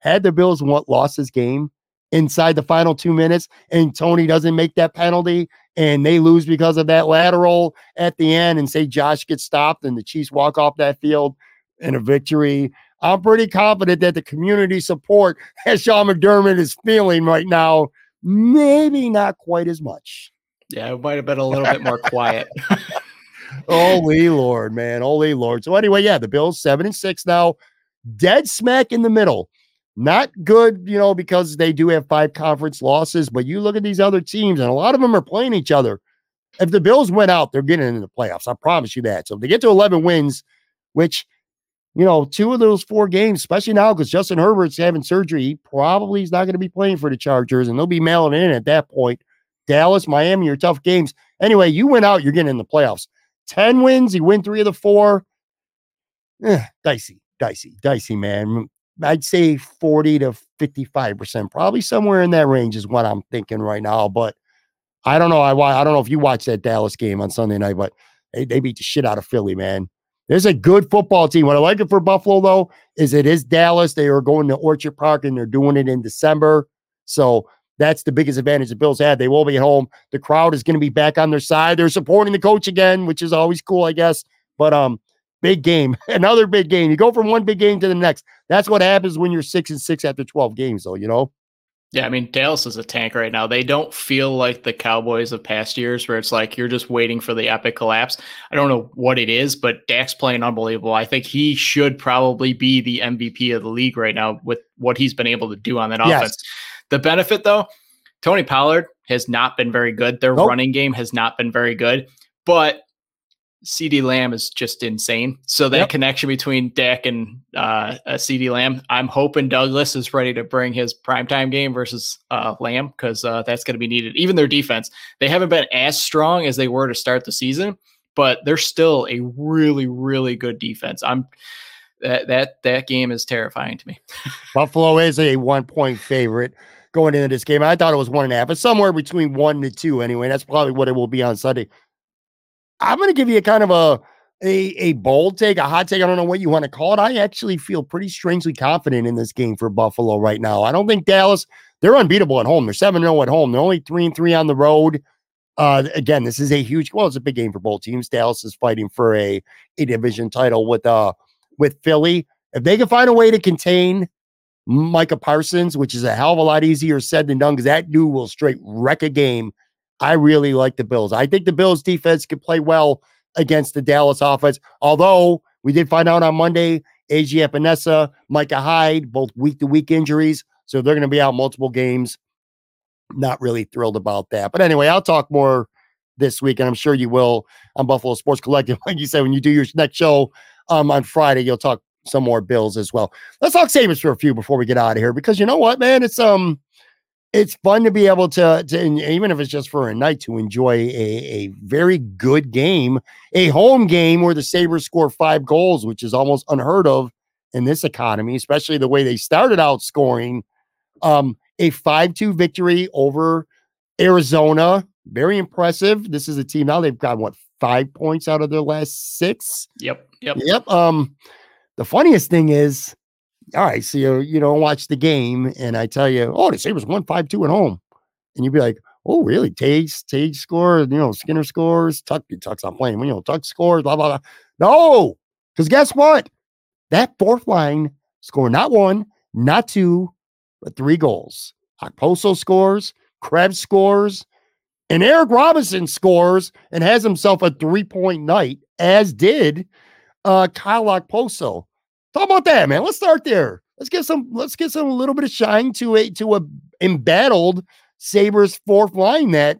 Had the Bills lost this game inside the final two minutes and Toney doesn't make that penalty and they lose because of that lateral at the end and say Josh gets stopped and the Chiefs walk off that field in a victory. I'm pretty confident that the community support as Sean McDermott is feeling right now, maybe not quite as much. Yeah, it might have been a little bit more quiet. Holy Lord, man. Holy Lord. So, anyway, yeah, the Bills seven and six now, dead smack in the middle. Not good, you know, because they do have five conference losses, but you look at these other teams, and a lot of them are playing each other. If the Bills went out, they're getting into the playoffs. I promise you that. So if they get to 11 wins, which, you know, two of those four games, especially now because Justin Herbert's having surgery, he probably is not going to be playing for the Chargers, and they'll be mailing in at that point. Dallas, Miami are tough games. Anyway, you went out, you're getting in the playoffs. 10 wins, you win three of the four. Eh, dicey, dicey, dicey, man. I'd say 40 to 55%, probably somewhere in that range is what I'm thinking right now. But I don't know. I, I don't know if you watched that Dallas game on Sunday night, but they, they beat the shit out of Philly, man. There's a good football team. What I like it for Buffalo, though, is it is Dallas. They are going to Orchard Park and they're doing it in December. So that's the biggest advantage the Bills had. They will be at home. The crowd is going to be back on their side. They're supporting the coach again, which is always cool, I guess. But um, big game, another big game. You go from one big game to the next. That's what happens when you're six and six after 12 games, though, you know? Yeah, I mean, Dallas is a tank right now. They don't feel like the Cowboys of past years where it's like you're just waiting for the epic collapse. I don't know what it is, but Dak's playing unbelievable. I think he should probably be the MVP of the league right now with what he's been able to do on that yes. offense. The benefit, though, Tony Pollard has not been very good. Their nope. running game has not been very good, but CeeDee Lamb is just insane. So that yep. connection between Dak and uh, CeeDee Lamb, I'm hoping Douglas is ready to bring his primetime game versus uh, Lamb because uh, that's going to be needed. Even their defense, they haven't been as strong as they were to start the season, but they're still a really, really good defense. I'm that that that game is terrifying to me. Buffalo is a one point favorite going into this game. I thought it was one and a half, but somewhere between one to two anyway. That's probably what it will be on Sunday. I'm going to give you a kind of a, a a bold take, a hot take. I don't know what you want to call it. I actually feel pretty strangely confident in this game for Buffalo right now. I don't think Dallas, they're unbeatable at home. They're 7 0 at home. They're only 3 and 3 on the road. Uh, again, this is a huge, well, it's a big game for both teams. Dallas is fighting for a, a division title with uh with Philly. If they can find a way to contain Micah Parsons, which is a hell of a lot easier said than done because that dude will straight wreck a game I really like the Bills. I think the Bills defense could play well against the Dallas offense. Although we did find out on Monday, AJ Epenesa, Micah Hyde, both week to week injuries. So they're going to be out multiple games. Not really thrilled about that. But anyway, I'll talk more this week, and I'm sure you will on Buffalo Sports Collective. Like you said, when you do your next show um, on Friday, you'll talk some more Bills as well. Let's talk Sabres for a few before we get out of here because you know what, man? It's um it's fun to be able to, to even if it's just for a night to enjoy a, a very good game a home game where the sabres score five goals which is almost unheard of in this economy especially the way they started out scoring. Um, a 5-2 victory over arizona very impressive. This is a team now they've got what five points out of their last six? Yep yep. Yep um the funniest thing is all right, so you, you don't watch the game, and I tell you, oh, the Sabres won 5 2 at home. And you'd be like, oh, really? Tage, Tage scores, you know, Skinner scores, Tuch, Tuch's not playing, you know, Tuch scores, blah, blah, blah. No, because guess what? That fourth line scored not one, not two, but three goals. Okposo scores, Krebs scores, and Eric Robinson scores and has himself a three point night, as did uh, Kyle Okposo. Talk about that, man. Let's start there. Let's get some. Let's get some a little bit of shine to a to a embattled Sabres fourth line that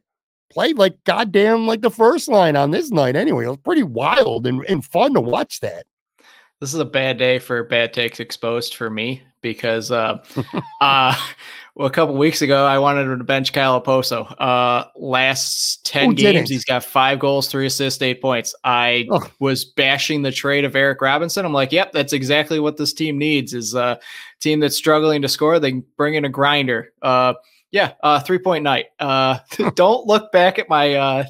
played like goddamn like the first line on this night. Anyway, it was pretty wild and, and fun to watch that. This is a bad day for bad takes exposed for me because uh, uh well, a couple weeks ago, I wanted to bench Kyle Okposo. Uh, last 10 Who games, he's got five goals, three assists, eight points. I Ugh. was bashing the trade of Eric Robinson. I'm like, yep, that's exactly what this team needs is a team that's struggling to score. They bring in a grinder. Uh, yeah, uh, three point night. Uh, don't look back at my uh,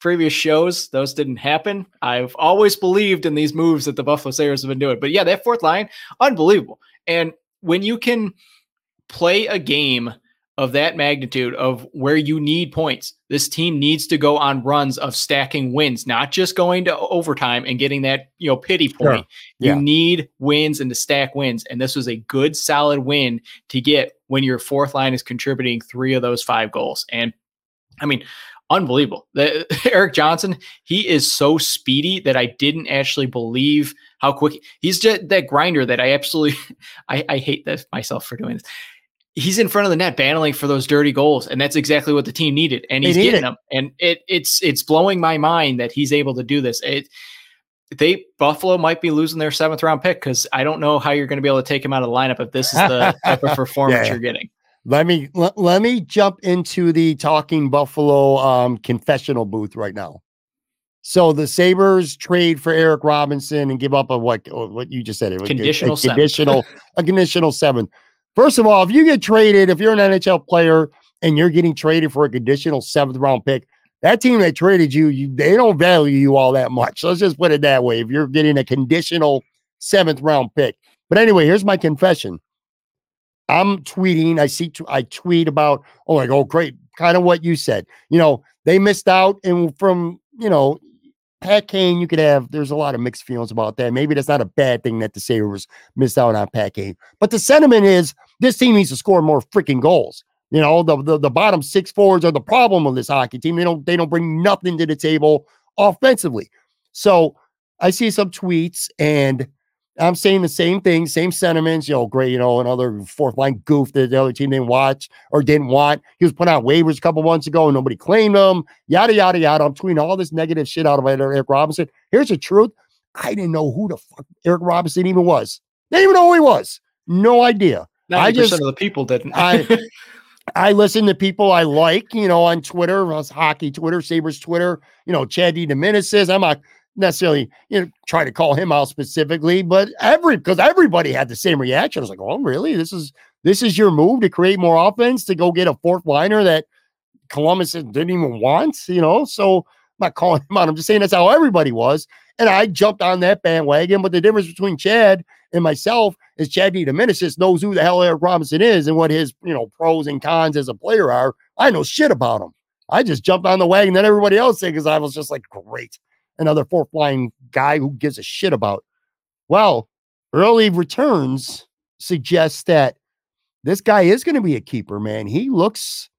previous shows. Those didn't happen. I've always believed in these moves that the Buffalo Sabres have been doing. But yeah, that fourth line, unbelievable. And when you can – play a game of that magnitude of where you need points. This team needs to go on runs of stacking wins, not just going to overtime and getting that, you know, pity point. Sure. Yeah. You need wins and to stack wins. And this was a good solid win to get when your fourth line is contributing three of those five goals. And I mean, unbelievable. The, Erik Johnson, he is so speedy that I didn't actually believe how quick he's just that grinder that I absolutely I, I hate this myself for doing this he's in front of the net battling for those dirty goals and that's exactly what the team needed and he's getting them. And it it's it's blowing my mind that he's able to do this. It they buffalo might be losing their seventh round pick because i don't know how you're going to be able to take him out of the lineup if this is the type of performance yeah. you're getting. Let me let, let me jump into the talking buffalo um confessional booth right now. So the Sabres trade for Eric Robinson and give up a what what you just said it conditional a, a conditional a conditional seven. First of all, if you get traded, if you're an NHL player and you're getting traded for a conditional seventh round pick, that team that traded you, you they don't value you all that much. Let's just put it that way. If you're getting a conditional seventh round pick. But anyway, here's my confession. I'm tweeting. I see. I tweet about. Oh, I go oh, great. Kind of what you said. You know, they missed out, and from you know, Pat Kane, you could have, there's a lot of mixed feelings about that. Maybe that's not a bad thing that the Sabres missed out on Pat Kane. But the sentiment is this team needs to score more freaking goals. You know, the, the, the bottom six forwards are the problem of this hockey team. They don't they don't bring nothing to the table offensively. So I see some tweets and I'm saying the same thing, same sentiments. You know, great, you know, another fourth line goof that the other team didn't watch or didn't want. He was put out waivers a couple months ago and nobody claimed him. Yada yada yada. I'm tweeting all this negative shit out of Eric Robinson. Here's the truth: I didn't know who the fuck Eric Robinson even was. They didn't even know who he was. No idea. I just of the people didn't. I I listen to people I like, you know, on Twitter, hockey Twitter, Sabres Twitter, you know, Chad DiDomenico says I'm not necessarily, you know, try to call him out specifically, but every because everybody had the same reaction. I was like, oh, really? This is this is your move to create more offense to go get a fourth liner that Columbus didn't even want, you know. So I'm not calling him out. I'm just saying that's how everybody was. And I jumped on that bandwagon. But the difference between Chad and myself is Chad DiDomenico knows who the hell Eric Robinson is and what his, you know, pros and cons as a player are. I know shit about him. I just jumped on the wagon that everybody else did because I was just like, great another fourth line guy who gives a shit about. Well, early returns suggest that this guy is going to be a keeper, man. He looks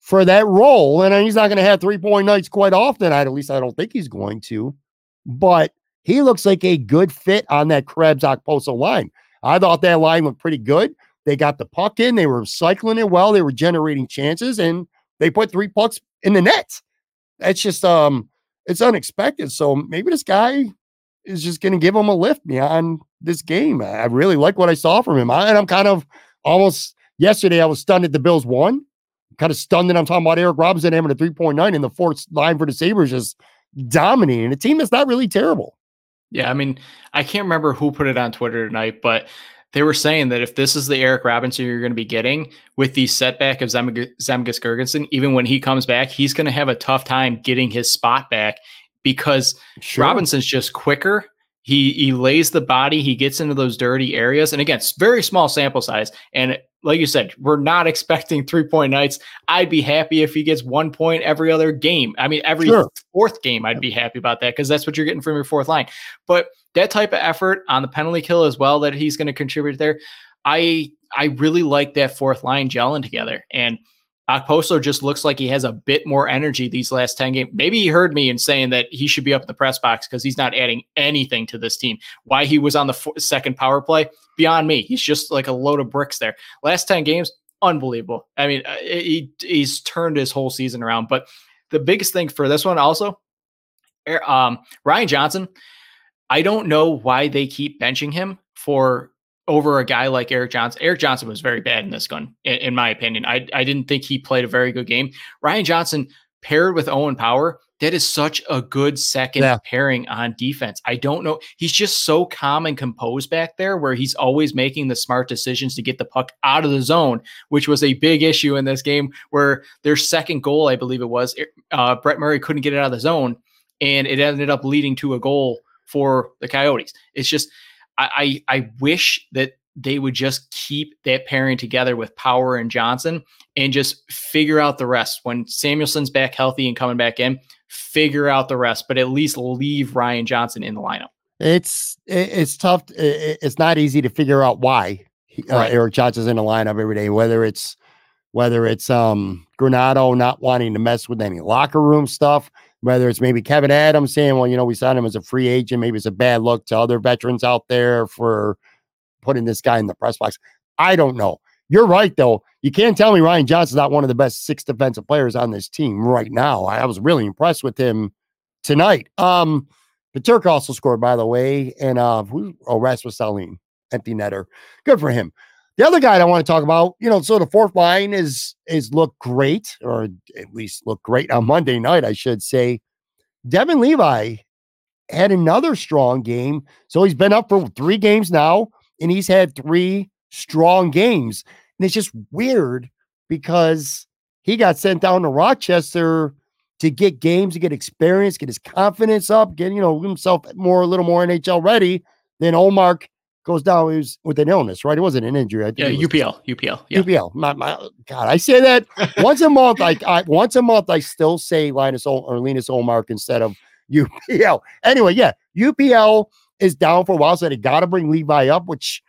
for that role, and he's not going to have three point nights quite often. I, at least I don't think he's going to, but he looks like a good fit on that Krebs Okposo line. I thought that line looked pretty good. They got the puck in, they were cycling it well, they were generating chances, and they put three pucks in the net. That's just um it's unexpected. So maybe this guy is just to give him a lift beyond this game. I really like what I saw from him. I, and I'm kind of almost yesterday, I was stunned at the Bills won. Kind of stunned that I'm talking about Eric Robinson having a 3.9 in the fourth line for the Sabres just dominating a team that's not really terrible. Yeah, I mean, I can't remember who put it on Twitter tonight, but they were saying that if this is the Eric Robinson you're going to be getting with the setback of Zemgus Girgensson, even when he comes back, he's going to have a tough time getting his spot back because sure. Robinson's just quicker. He he lays the body, he gets into those dirty areas, and again, it's very small sample size. And like you said, we're not expecting three point nights. I'd be happy if he gets one point every other game. I mean, every sure. fourth game, I'd be happy about that because that's what you're getting from your fourth line. But that type of effort on the penalty kill as well that he's going to contribute there, I I really like that fourth line gelling together. And Okposo just looks like he has a bit more energy these last 10 games. Maybe he heard me in saying that he should be up in the press box because he's not adding anything to this team. Why he was on the f- second power play, beyond me. He's just like a load of bricks there. Last 10 games, unbelievable. I mean, uh, he, he's turned his whole season around. But the biggest thing for this one also, um, Ryan Johnson, I don't know why they keep benching him for over a guy like Eric Johnson. Erik Johnson was very bad in this gun, in, in, my opinion. I, I didn't think he played a very good game. Ryan Johnson paired with Owen Power, that is such a good second yeah. pairing on defense. I don't know. He's just so calm and composed back there where he's always making the smart decisions to get the puck out of the zone, which was a big issue in this game where their second goal, I believe it was, uh, Brett Murray couldn't get it out of the zone and it ended up leading to a goal for the Coyotes. It's just, I, I, I wish that they would just keep that pairing together with Power and Johnson and just figure out the rest. When Samuelsson's back healthy and coming back in, figure out the rest, but at least leave Ryan Johnson in the lineup. It's it's tough. It's not easy to figure out why uh, right. Erik Johnson's in the lineup every day. Whether it's whether it's um Granato not wanting to mess with any locker room stuff, whether it's maybe Kevin Adams saying, well, you know, we signed him as a free agent. Maybe it's a bad look to other veterans out there for putting this guy in the press box. I don't know. You're right, though. You can't tell me Ryan Johnson's not one of the best six defensive players on this team right now. I, was really impressed with him tonight. Um, Turk also scored, by the way, and uh, who? Oh, Rasmus Dahlin, empty netter. Good for him. The other guy I want to talk about, you know, so the fourth line is is looked great, or at least looked great on Monday night, I should say. Devon Levi had another strong game, so he's been up for three games now, and he's had three strong games. And it's just weird because he got sent down to Rochester to get games, to get experience, get his confidence up, get you know himself more a little more NHL ready. Then Ullmark goes down he was with an illness, right? It wasn't an injury. I think yeah, UPL, UPL, yeah. UPL. My, my, God, I say that once a month. Like I, once a month, I still say Linus o- or Linus Ullmark instead of UPL. Anyway, yeah, UPL is down for a while, so they got to bring Levi up, which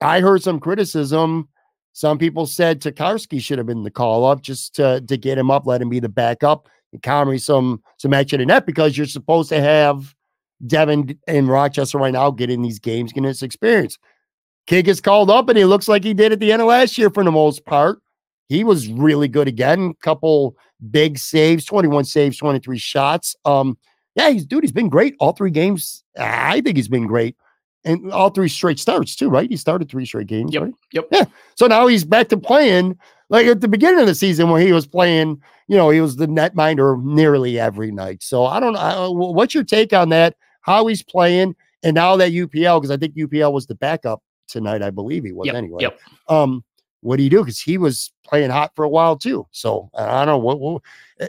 I heard some criticism. Some people said Tokarski should have been the call up just to, to get him up, let him be the backup, and Comrie some some action in that because you're supposed to have Devon in Rochester right now getting these games, getting this experience. Kid gets called up and he looks like he did at the end of last year for the most part. He was really good again. Couple big saves, 21 saves, 23 shots. Um, yeah, he's dude, he's been great all three games. I think he's been great and all three straight starts too, right? He started three straight games. Yep. Right? Yep. Yeah. So now he's back to playing like at the beginning of the season when he was playing. You know, he was the net minder nearly every night. So I don't know. What's your take on that? How he's playing, and now that UPL because I think UPL was the backup tonight. I believe he was yep. anyway. Yep. Um, what do you do? Because he was playing hot for a while too. So I don't know what, what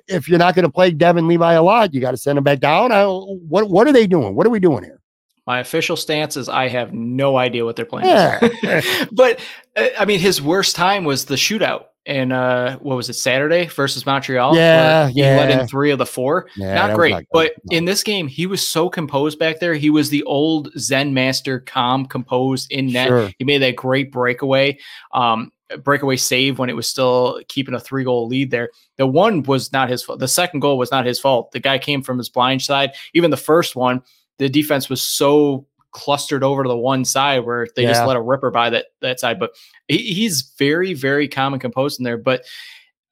if you're not going to play Devon Levi a lot, you got to send him back down. I, what what are they doing? What are we doing here? My official stance is I have no idea what they're playing. Yeah. but uh, I mean, his worst time was the shootout in uh, what was it Saturday versus Montreal? Yeah, he yeah. let in three of the four. Yeah, not great, not but no. in this game he was so composed back there. He was the old Zen master, calm, composed in net. Sure. He made that great breakaway. Um, breakaway save when it was still keeping a three goal lead there. The one was not his fault. The second goal was not his fault. The guy came from his blind side. Even the first one, the defense was so clustered over to the one side where they yeah. just let a ripper by that that side. But he, he's very, very calm and composed in there. But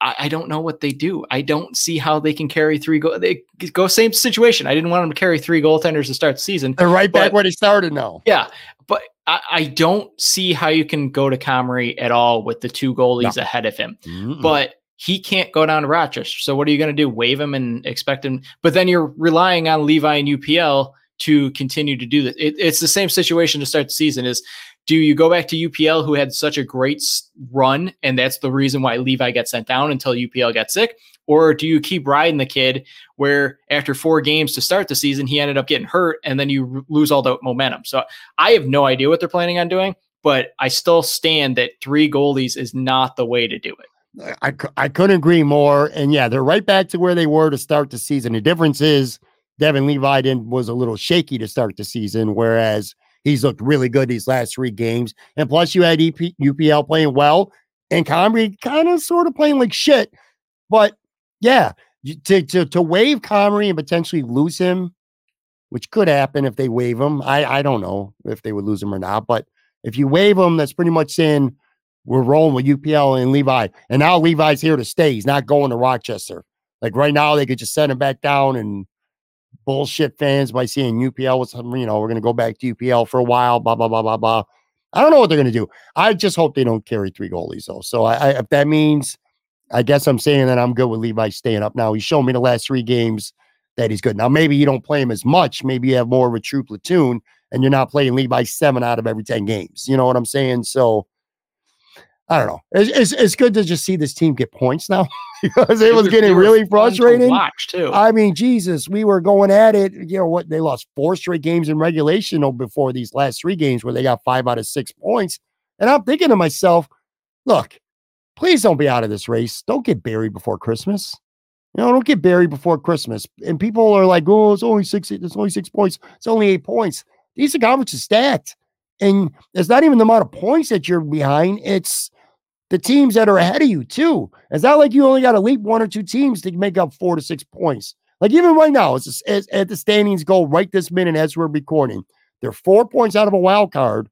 I, I, don't know what they do. I don't see how they can carry three go. They go same situation. I didn't want them to carry three goaltenders to start the season. They're right back where they started now. Yeah, but I, I, don't see how you can go to Comrie at all with the two goalies no. ahead of him. Mm-mm. But he can't go down to Rochester. So what are you going to do? Wave him and expect him? But then you're relying on Levi and UPL to continue to do that. It, it's the same situation to start the season is do you go back to UPL who had such a great run and that's the reason why Levi got sent down until UPL got sick or do you keep riding the kid where after four games to start the season he ended up getting hurt and then you lose all the momentum. So I have no idea what they're planning on doing, but I still stand that three goalies is not the way to do it. I, I couldn't agree more. And yeah, they're right back to where they were to start the season. The difference is Devon Levi didn't, was a little shaky to start the season, whereas he's looked really good these last three games. And plus, you had EP, UPL playing well, and Comrie kind of sort of playing like shit. But yeah, to to to waive Comrie and potentially lose him, which could happen if they waive him. I I don't know if they would lose him or not, but if you waive him, that's pretty much saying we're rolling with UPL and Levi. And now Levi's here to stay. He's not going to Rochester. Like right now, they could just send him back down and bullshit fans by seeing UPL some, you know, we're going to go back to UPL for a while, blah, blah, blah, blah, blah. I don't know what they're going to do. I just hope they don't carry three goalies, though. So I, I, if that means, I guess I'm saying that I'm good with Levi staying up now. He's shown me the last three games that he's good. Now, maybe you don't play him as much. Maybe you have more of a true platoon and you're not playing Levi seven out of every 10 games. You know what I'm saying? So I don't know. It's, it's, it's good to just see this team get points now because it, was, getting really frustrating. watch too. I mean, Jesus, we were going at it. You know what? They lost four straight games in regulation before these last three games where they got five out of six points. And I'm thinking to myself, look, please don't be out of this race. Don't get buried before Christmas. You know, don't get buried before Christmas. And people are like, oh, it's only six, it's only six points. It's only eight points. These are conferences stacked. And it's not even the amount of points that you're behind, it's the teams that are ahead of you, too. It's not like you only got to leap one or two teams to make up four to six points. Like even right now, it's, it's at the standings go right this minute as we're recording. They're four points out of a wild card,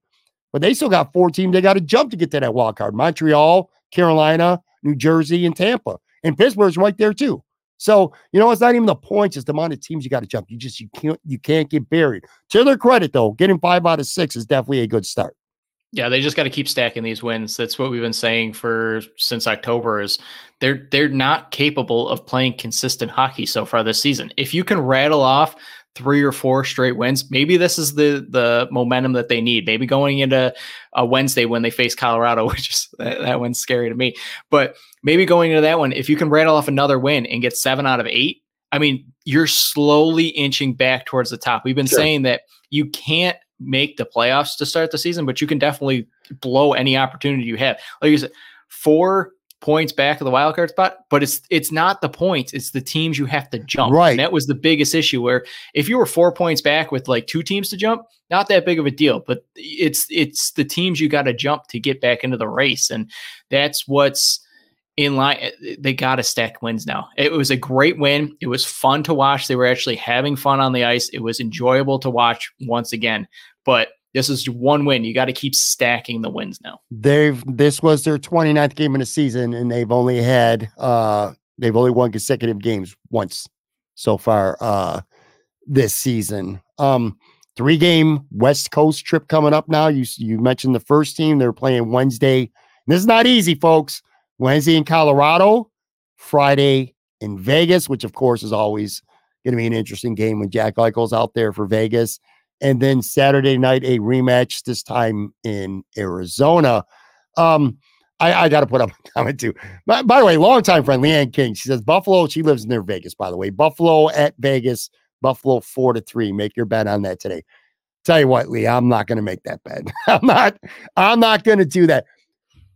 but they still got four teams they got to jump to get to that wild card. Montreal, Carolina, New Jersey, and Tampa. And Pittsburgh's right there too. So, you know, it's not even the points, it's the amount of teams you got to jump. You just you can't you can't get buried. To their credit, though, getting five out of six is definitely a good start. Yeah, they just got to keep stacking these wins. That's what we've been saying for since October is they're they're not capable of playing consistent hockey so far this season. If you can rattle off three or four straight wins, maybe this is the the momentum that they need. Maybe going into a Wednesday when they face Colorado, which is that, that one's scary to me. But maybe going into that one, if you can rattle off another win and get seven out of eight, I mean, you're slowly inching back towards the top. We've been sure. saying that you can't make the playoffs to start the season, but you can definitely blow any opportunity you have. Like you said, four points back of the wild card spot, but it's it's not the points, it's the teams you have to jump. Right. And that was the biggest issue where if you were four points back with like two teams to jump, not that big of a deal. But it's it's the teams you got to jump to get back into the race. And that's what's in line. Eh, they got to stack wins now. It was a great win. It was fun to watch. They were actually having fun on the ice. It was enjoyable to watch once again. But this is one win. You got to keep stacking the wins now. They've this was their 29th game in the season, and they've only had uh they've only won consecutive games once so far uh this season. Um three game West Coast trip coming up now. You you mentioned the first team, they're playing Wednesday. This is not easy, folks. Wednesday in Colorado, Friday in Vegas, which of course is always going to be an interesting game when Jack Eichel's out there for Vegas. And then Saturday night, a rematch, this time in Arizona. Um, I, I got to put up a comment too. By, by, the way, longtime friend Leanne King. She says Buffalo. She lives near Vegas, by the way. Buffalo at Vegas. Buffalo four to three. Make your bet on that today. Tell you what, Lee, I'm not going to make that bet. I'm not. I'm not going to do that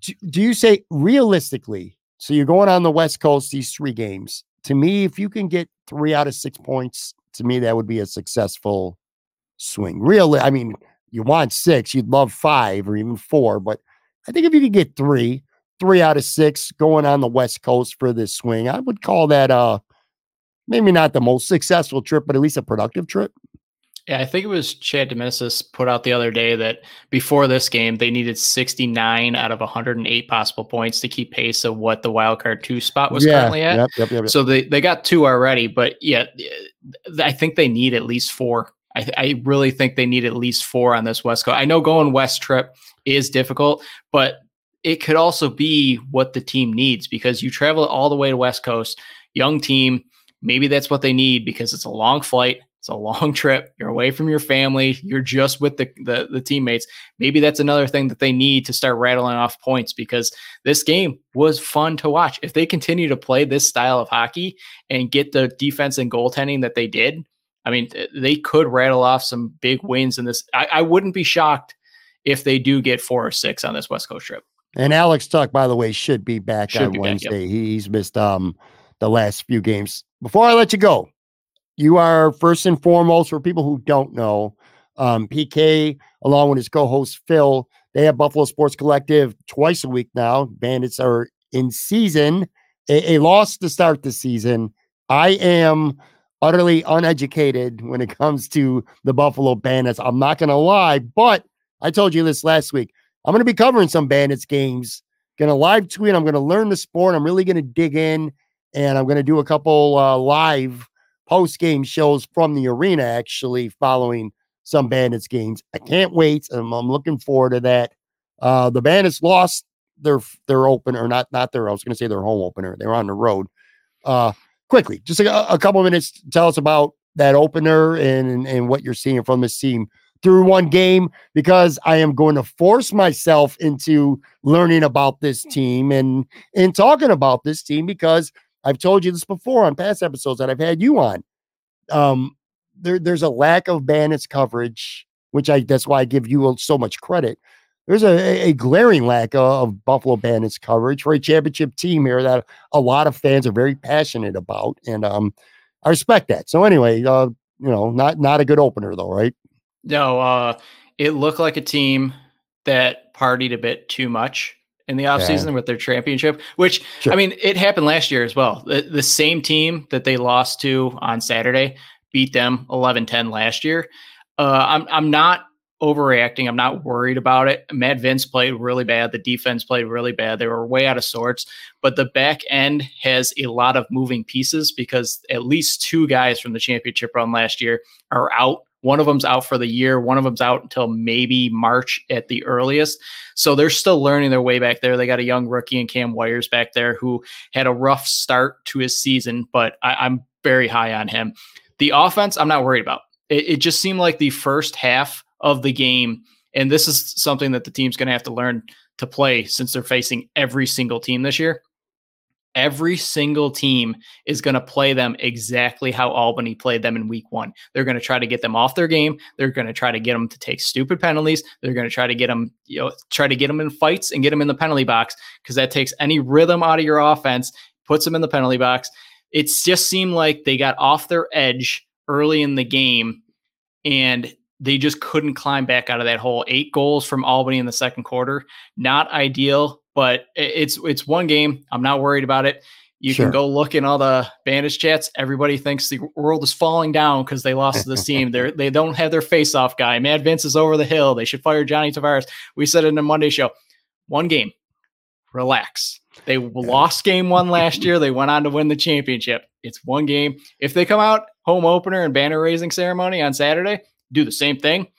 do you say realistically? So you're going on the West Coast these three games. To me, if you can get three out of six points, to me that would be a successful swing. Really, I mean, you want six, you'd love five or even four, but I think if you could get three, three out of six going on the West Coast for this swing, I would call that uh maybe not the most successful trip, but at least a productive trip. Yeah, I think it was Chad DeDominicis put out the other day that before this game, they needed 69 out of 108 possible points to keep pace of what the wild card two spot was yeah, currently at. Yep, yep, yep, so they, they got two already, but yeah, I think they need at least four. I, I really think they need at least four on this West Coast. I know going West trip is difficult, but it could also be what the team needs because you travel all the way to West Coast, young team. Maybe that's what they need because it's a long flight it's a long trip. You're away from your family. You're just with the, the, the teammates. Maybe that's another thing that they need to start rattling off points because this game was fun to watch. If they continue to play this style of hockey and get the defense and goaltending that they did, I mean, they could rattle off some big wins in this. I, I wouldn't be shocked if they do get four or six on this West Coast trip. And Alex Tuch, by the way, should be back should on be Wednesday. Back, yep. He's missed um the last few games. Before I let you go, you are first and foremost for people who don't know. Um, PK, along with his co-host Phil, they have Buffalo Sports Collective twice a week now. Bandits are in season, a, a loss to start the season. I am utterly uneducated when it comes to the Buffalo Bandits. I'm not going to lie, but I told you this last week. I'm going to be covering some Bandits games. Going to live tweet. I'm going to learn the sport. I'm really going to dig in, and I'm going to do a couple uh, live post game shows from the arena actually following some Bandits games. I can't wait. I'm, I'm looking forward to that. Uh, the Bandits lost their their opener, not not their. I was going to say their home opener. They were on the road. Uh, quickly, just a, a couple minutes. Tell us about that opener and and what you're seeing from this team through one game because I am going to force myself into learning about this team and and talking about this team because I've told you this before on past episodes that I've had you on. Um, there, there's a lack of bandits coverage, which I that's why I give you so much credit. there's a, a glaring lack of Buffalo Bandits coverage for a championship team here that a lot of fans are very passionate about, and um, I respect that. So anyway, uh, you know, not not a good opener though, right? No, uh, it looked like a team that partied a bit too much in the offseason yeah. with their championship, which sure. I mean, it happened last year as well. The, the, same team that they lost to on Saturday beat them 11-10 last year. Uh, I'm I'm not overreacting. I'm not worried about it. Matt Vinc played really bad. The defense played really bad. They were way out of sorts. But the back end has a lot of moving pieces because at least two guys from the championship run last year are out. One of them's out for the year. One of them's out until maybe March at the earliest. So they're still learning their way back there. They got a young rookie in Cam Wires back there who had a rough start to his season, but I, I'm very high on him. The offense, I'm not worried about. It, it just seemed like the first half of the game. And this is something that the team's going to have to learn to play since they're facing every single team this year. Every single team is going to play them exactly how Albany played them in week one. They're going to try to get them off their game. They're going to try to get them to take stupid penalties. They're going to try to get them, you know, try to get them in fights and get them in the penalty box because that takes any rhythm out of your offense, puts them in the penalty box. It just seemed like they got off their edge early in the game and they just couldn't climb back out of that hole. Eight goals from Albany in the second quarter, not ideal, but it's it's one game. I'm not worried about it. You sure. can go look in all the bandits chats. Everybody thinks the world is falling down because they lost to this team. They they don't have their face off guy. Matt Vinc is over the hill. They should fire Johnny Tavares. We said it in the Monday show. One game. Relax. They lost game one last year. They went on to win the championship. It's one game. If they come out home opener and banner raising ceremony on Saturday, do the same thing,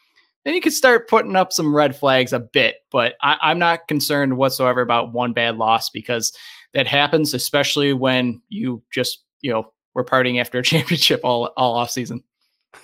then you could start putting up some red flags a bit. But I, am not concerned whatsoever about one bad loss because that happens, especially when you just, you know, we're partying after a championship all, all off season.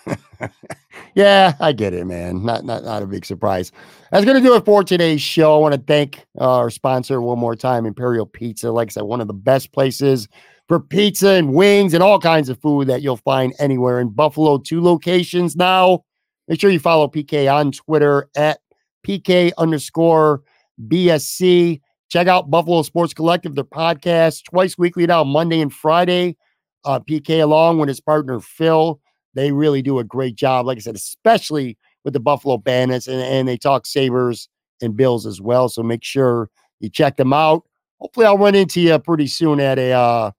yeah, I get it, man. Not not not a big surprise. That's gonna do it for today's show. I want to thank uh, our sponsor one more time, Imperial Pizza. Like I said, one of the best places for pizza and wings and all kinds of food that you'll find anywhere in Buffalo. Two locations now. Make sure you follow PK on Twitter at PK underscore BSC. Check out Buffalo Sports Collective, their podcast twice weekly now, Monday and Friday. Uh, PK along with his partner Phil. They really do a great job, like I said, especially with the Buffalo Bandits, and, and they talk Sabres and Bills as well. So make sure you check them out. Hopefully, I'll run into you pretty soon at a uh,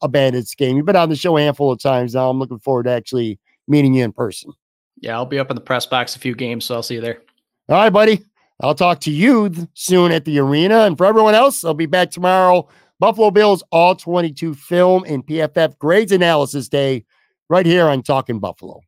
a Bandits game. You've been on the show a handful of times now. I'm looking forward to actually meeting you in person. Yeah, I'll be up in the press box a few games, so I'll see you there. All right, buddy. I'll talk to you soon at the arena. And for everyone else, I'll be back tomorrow. Buffalo Bills All 22 film and PFF grades analysis day right here on Talking Buffalo.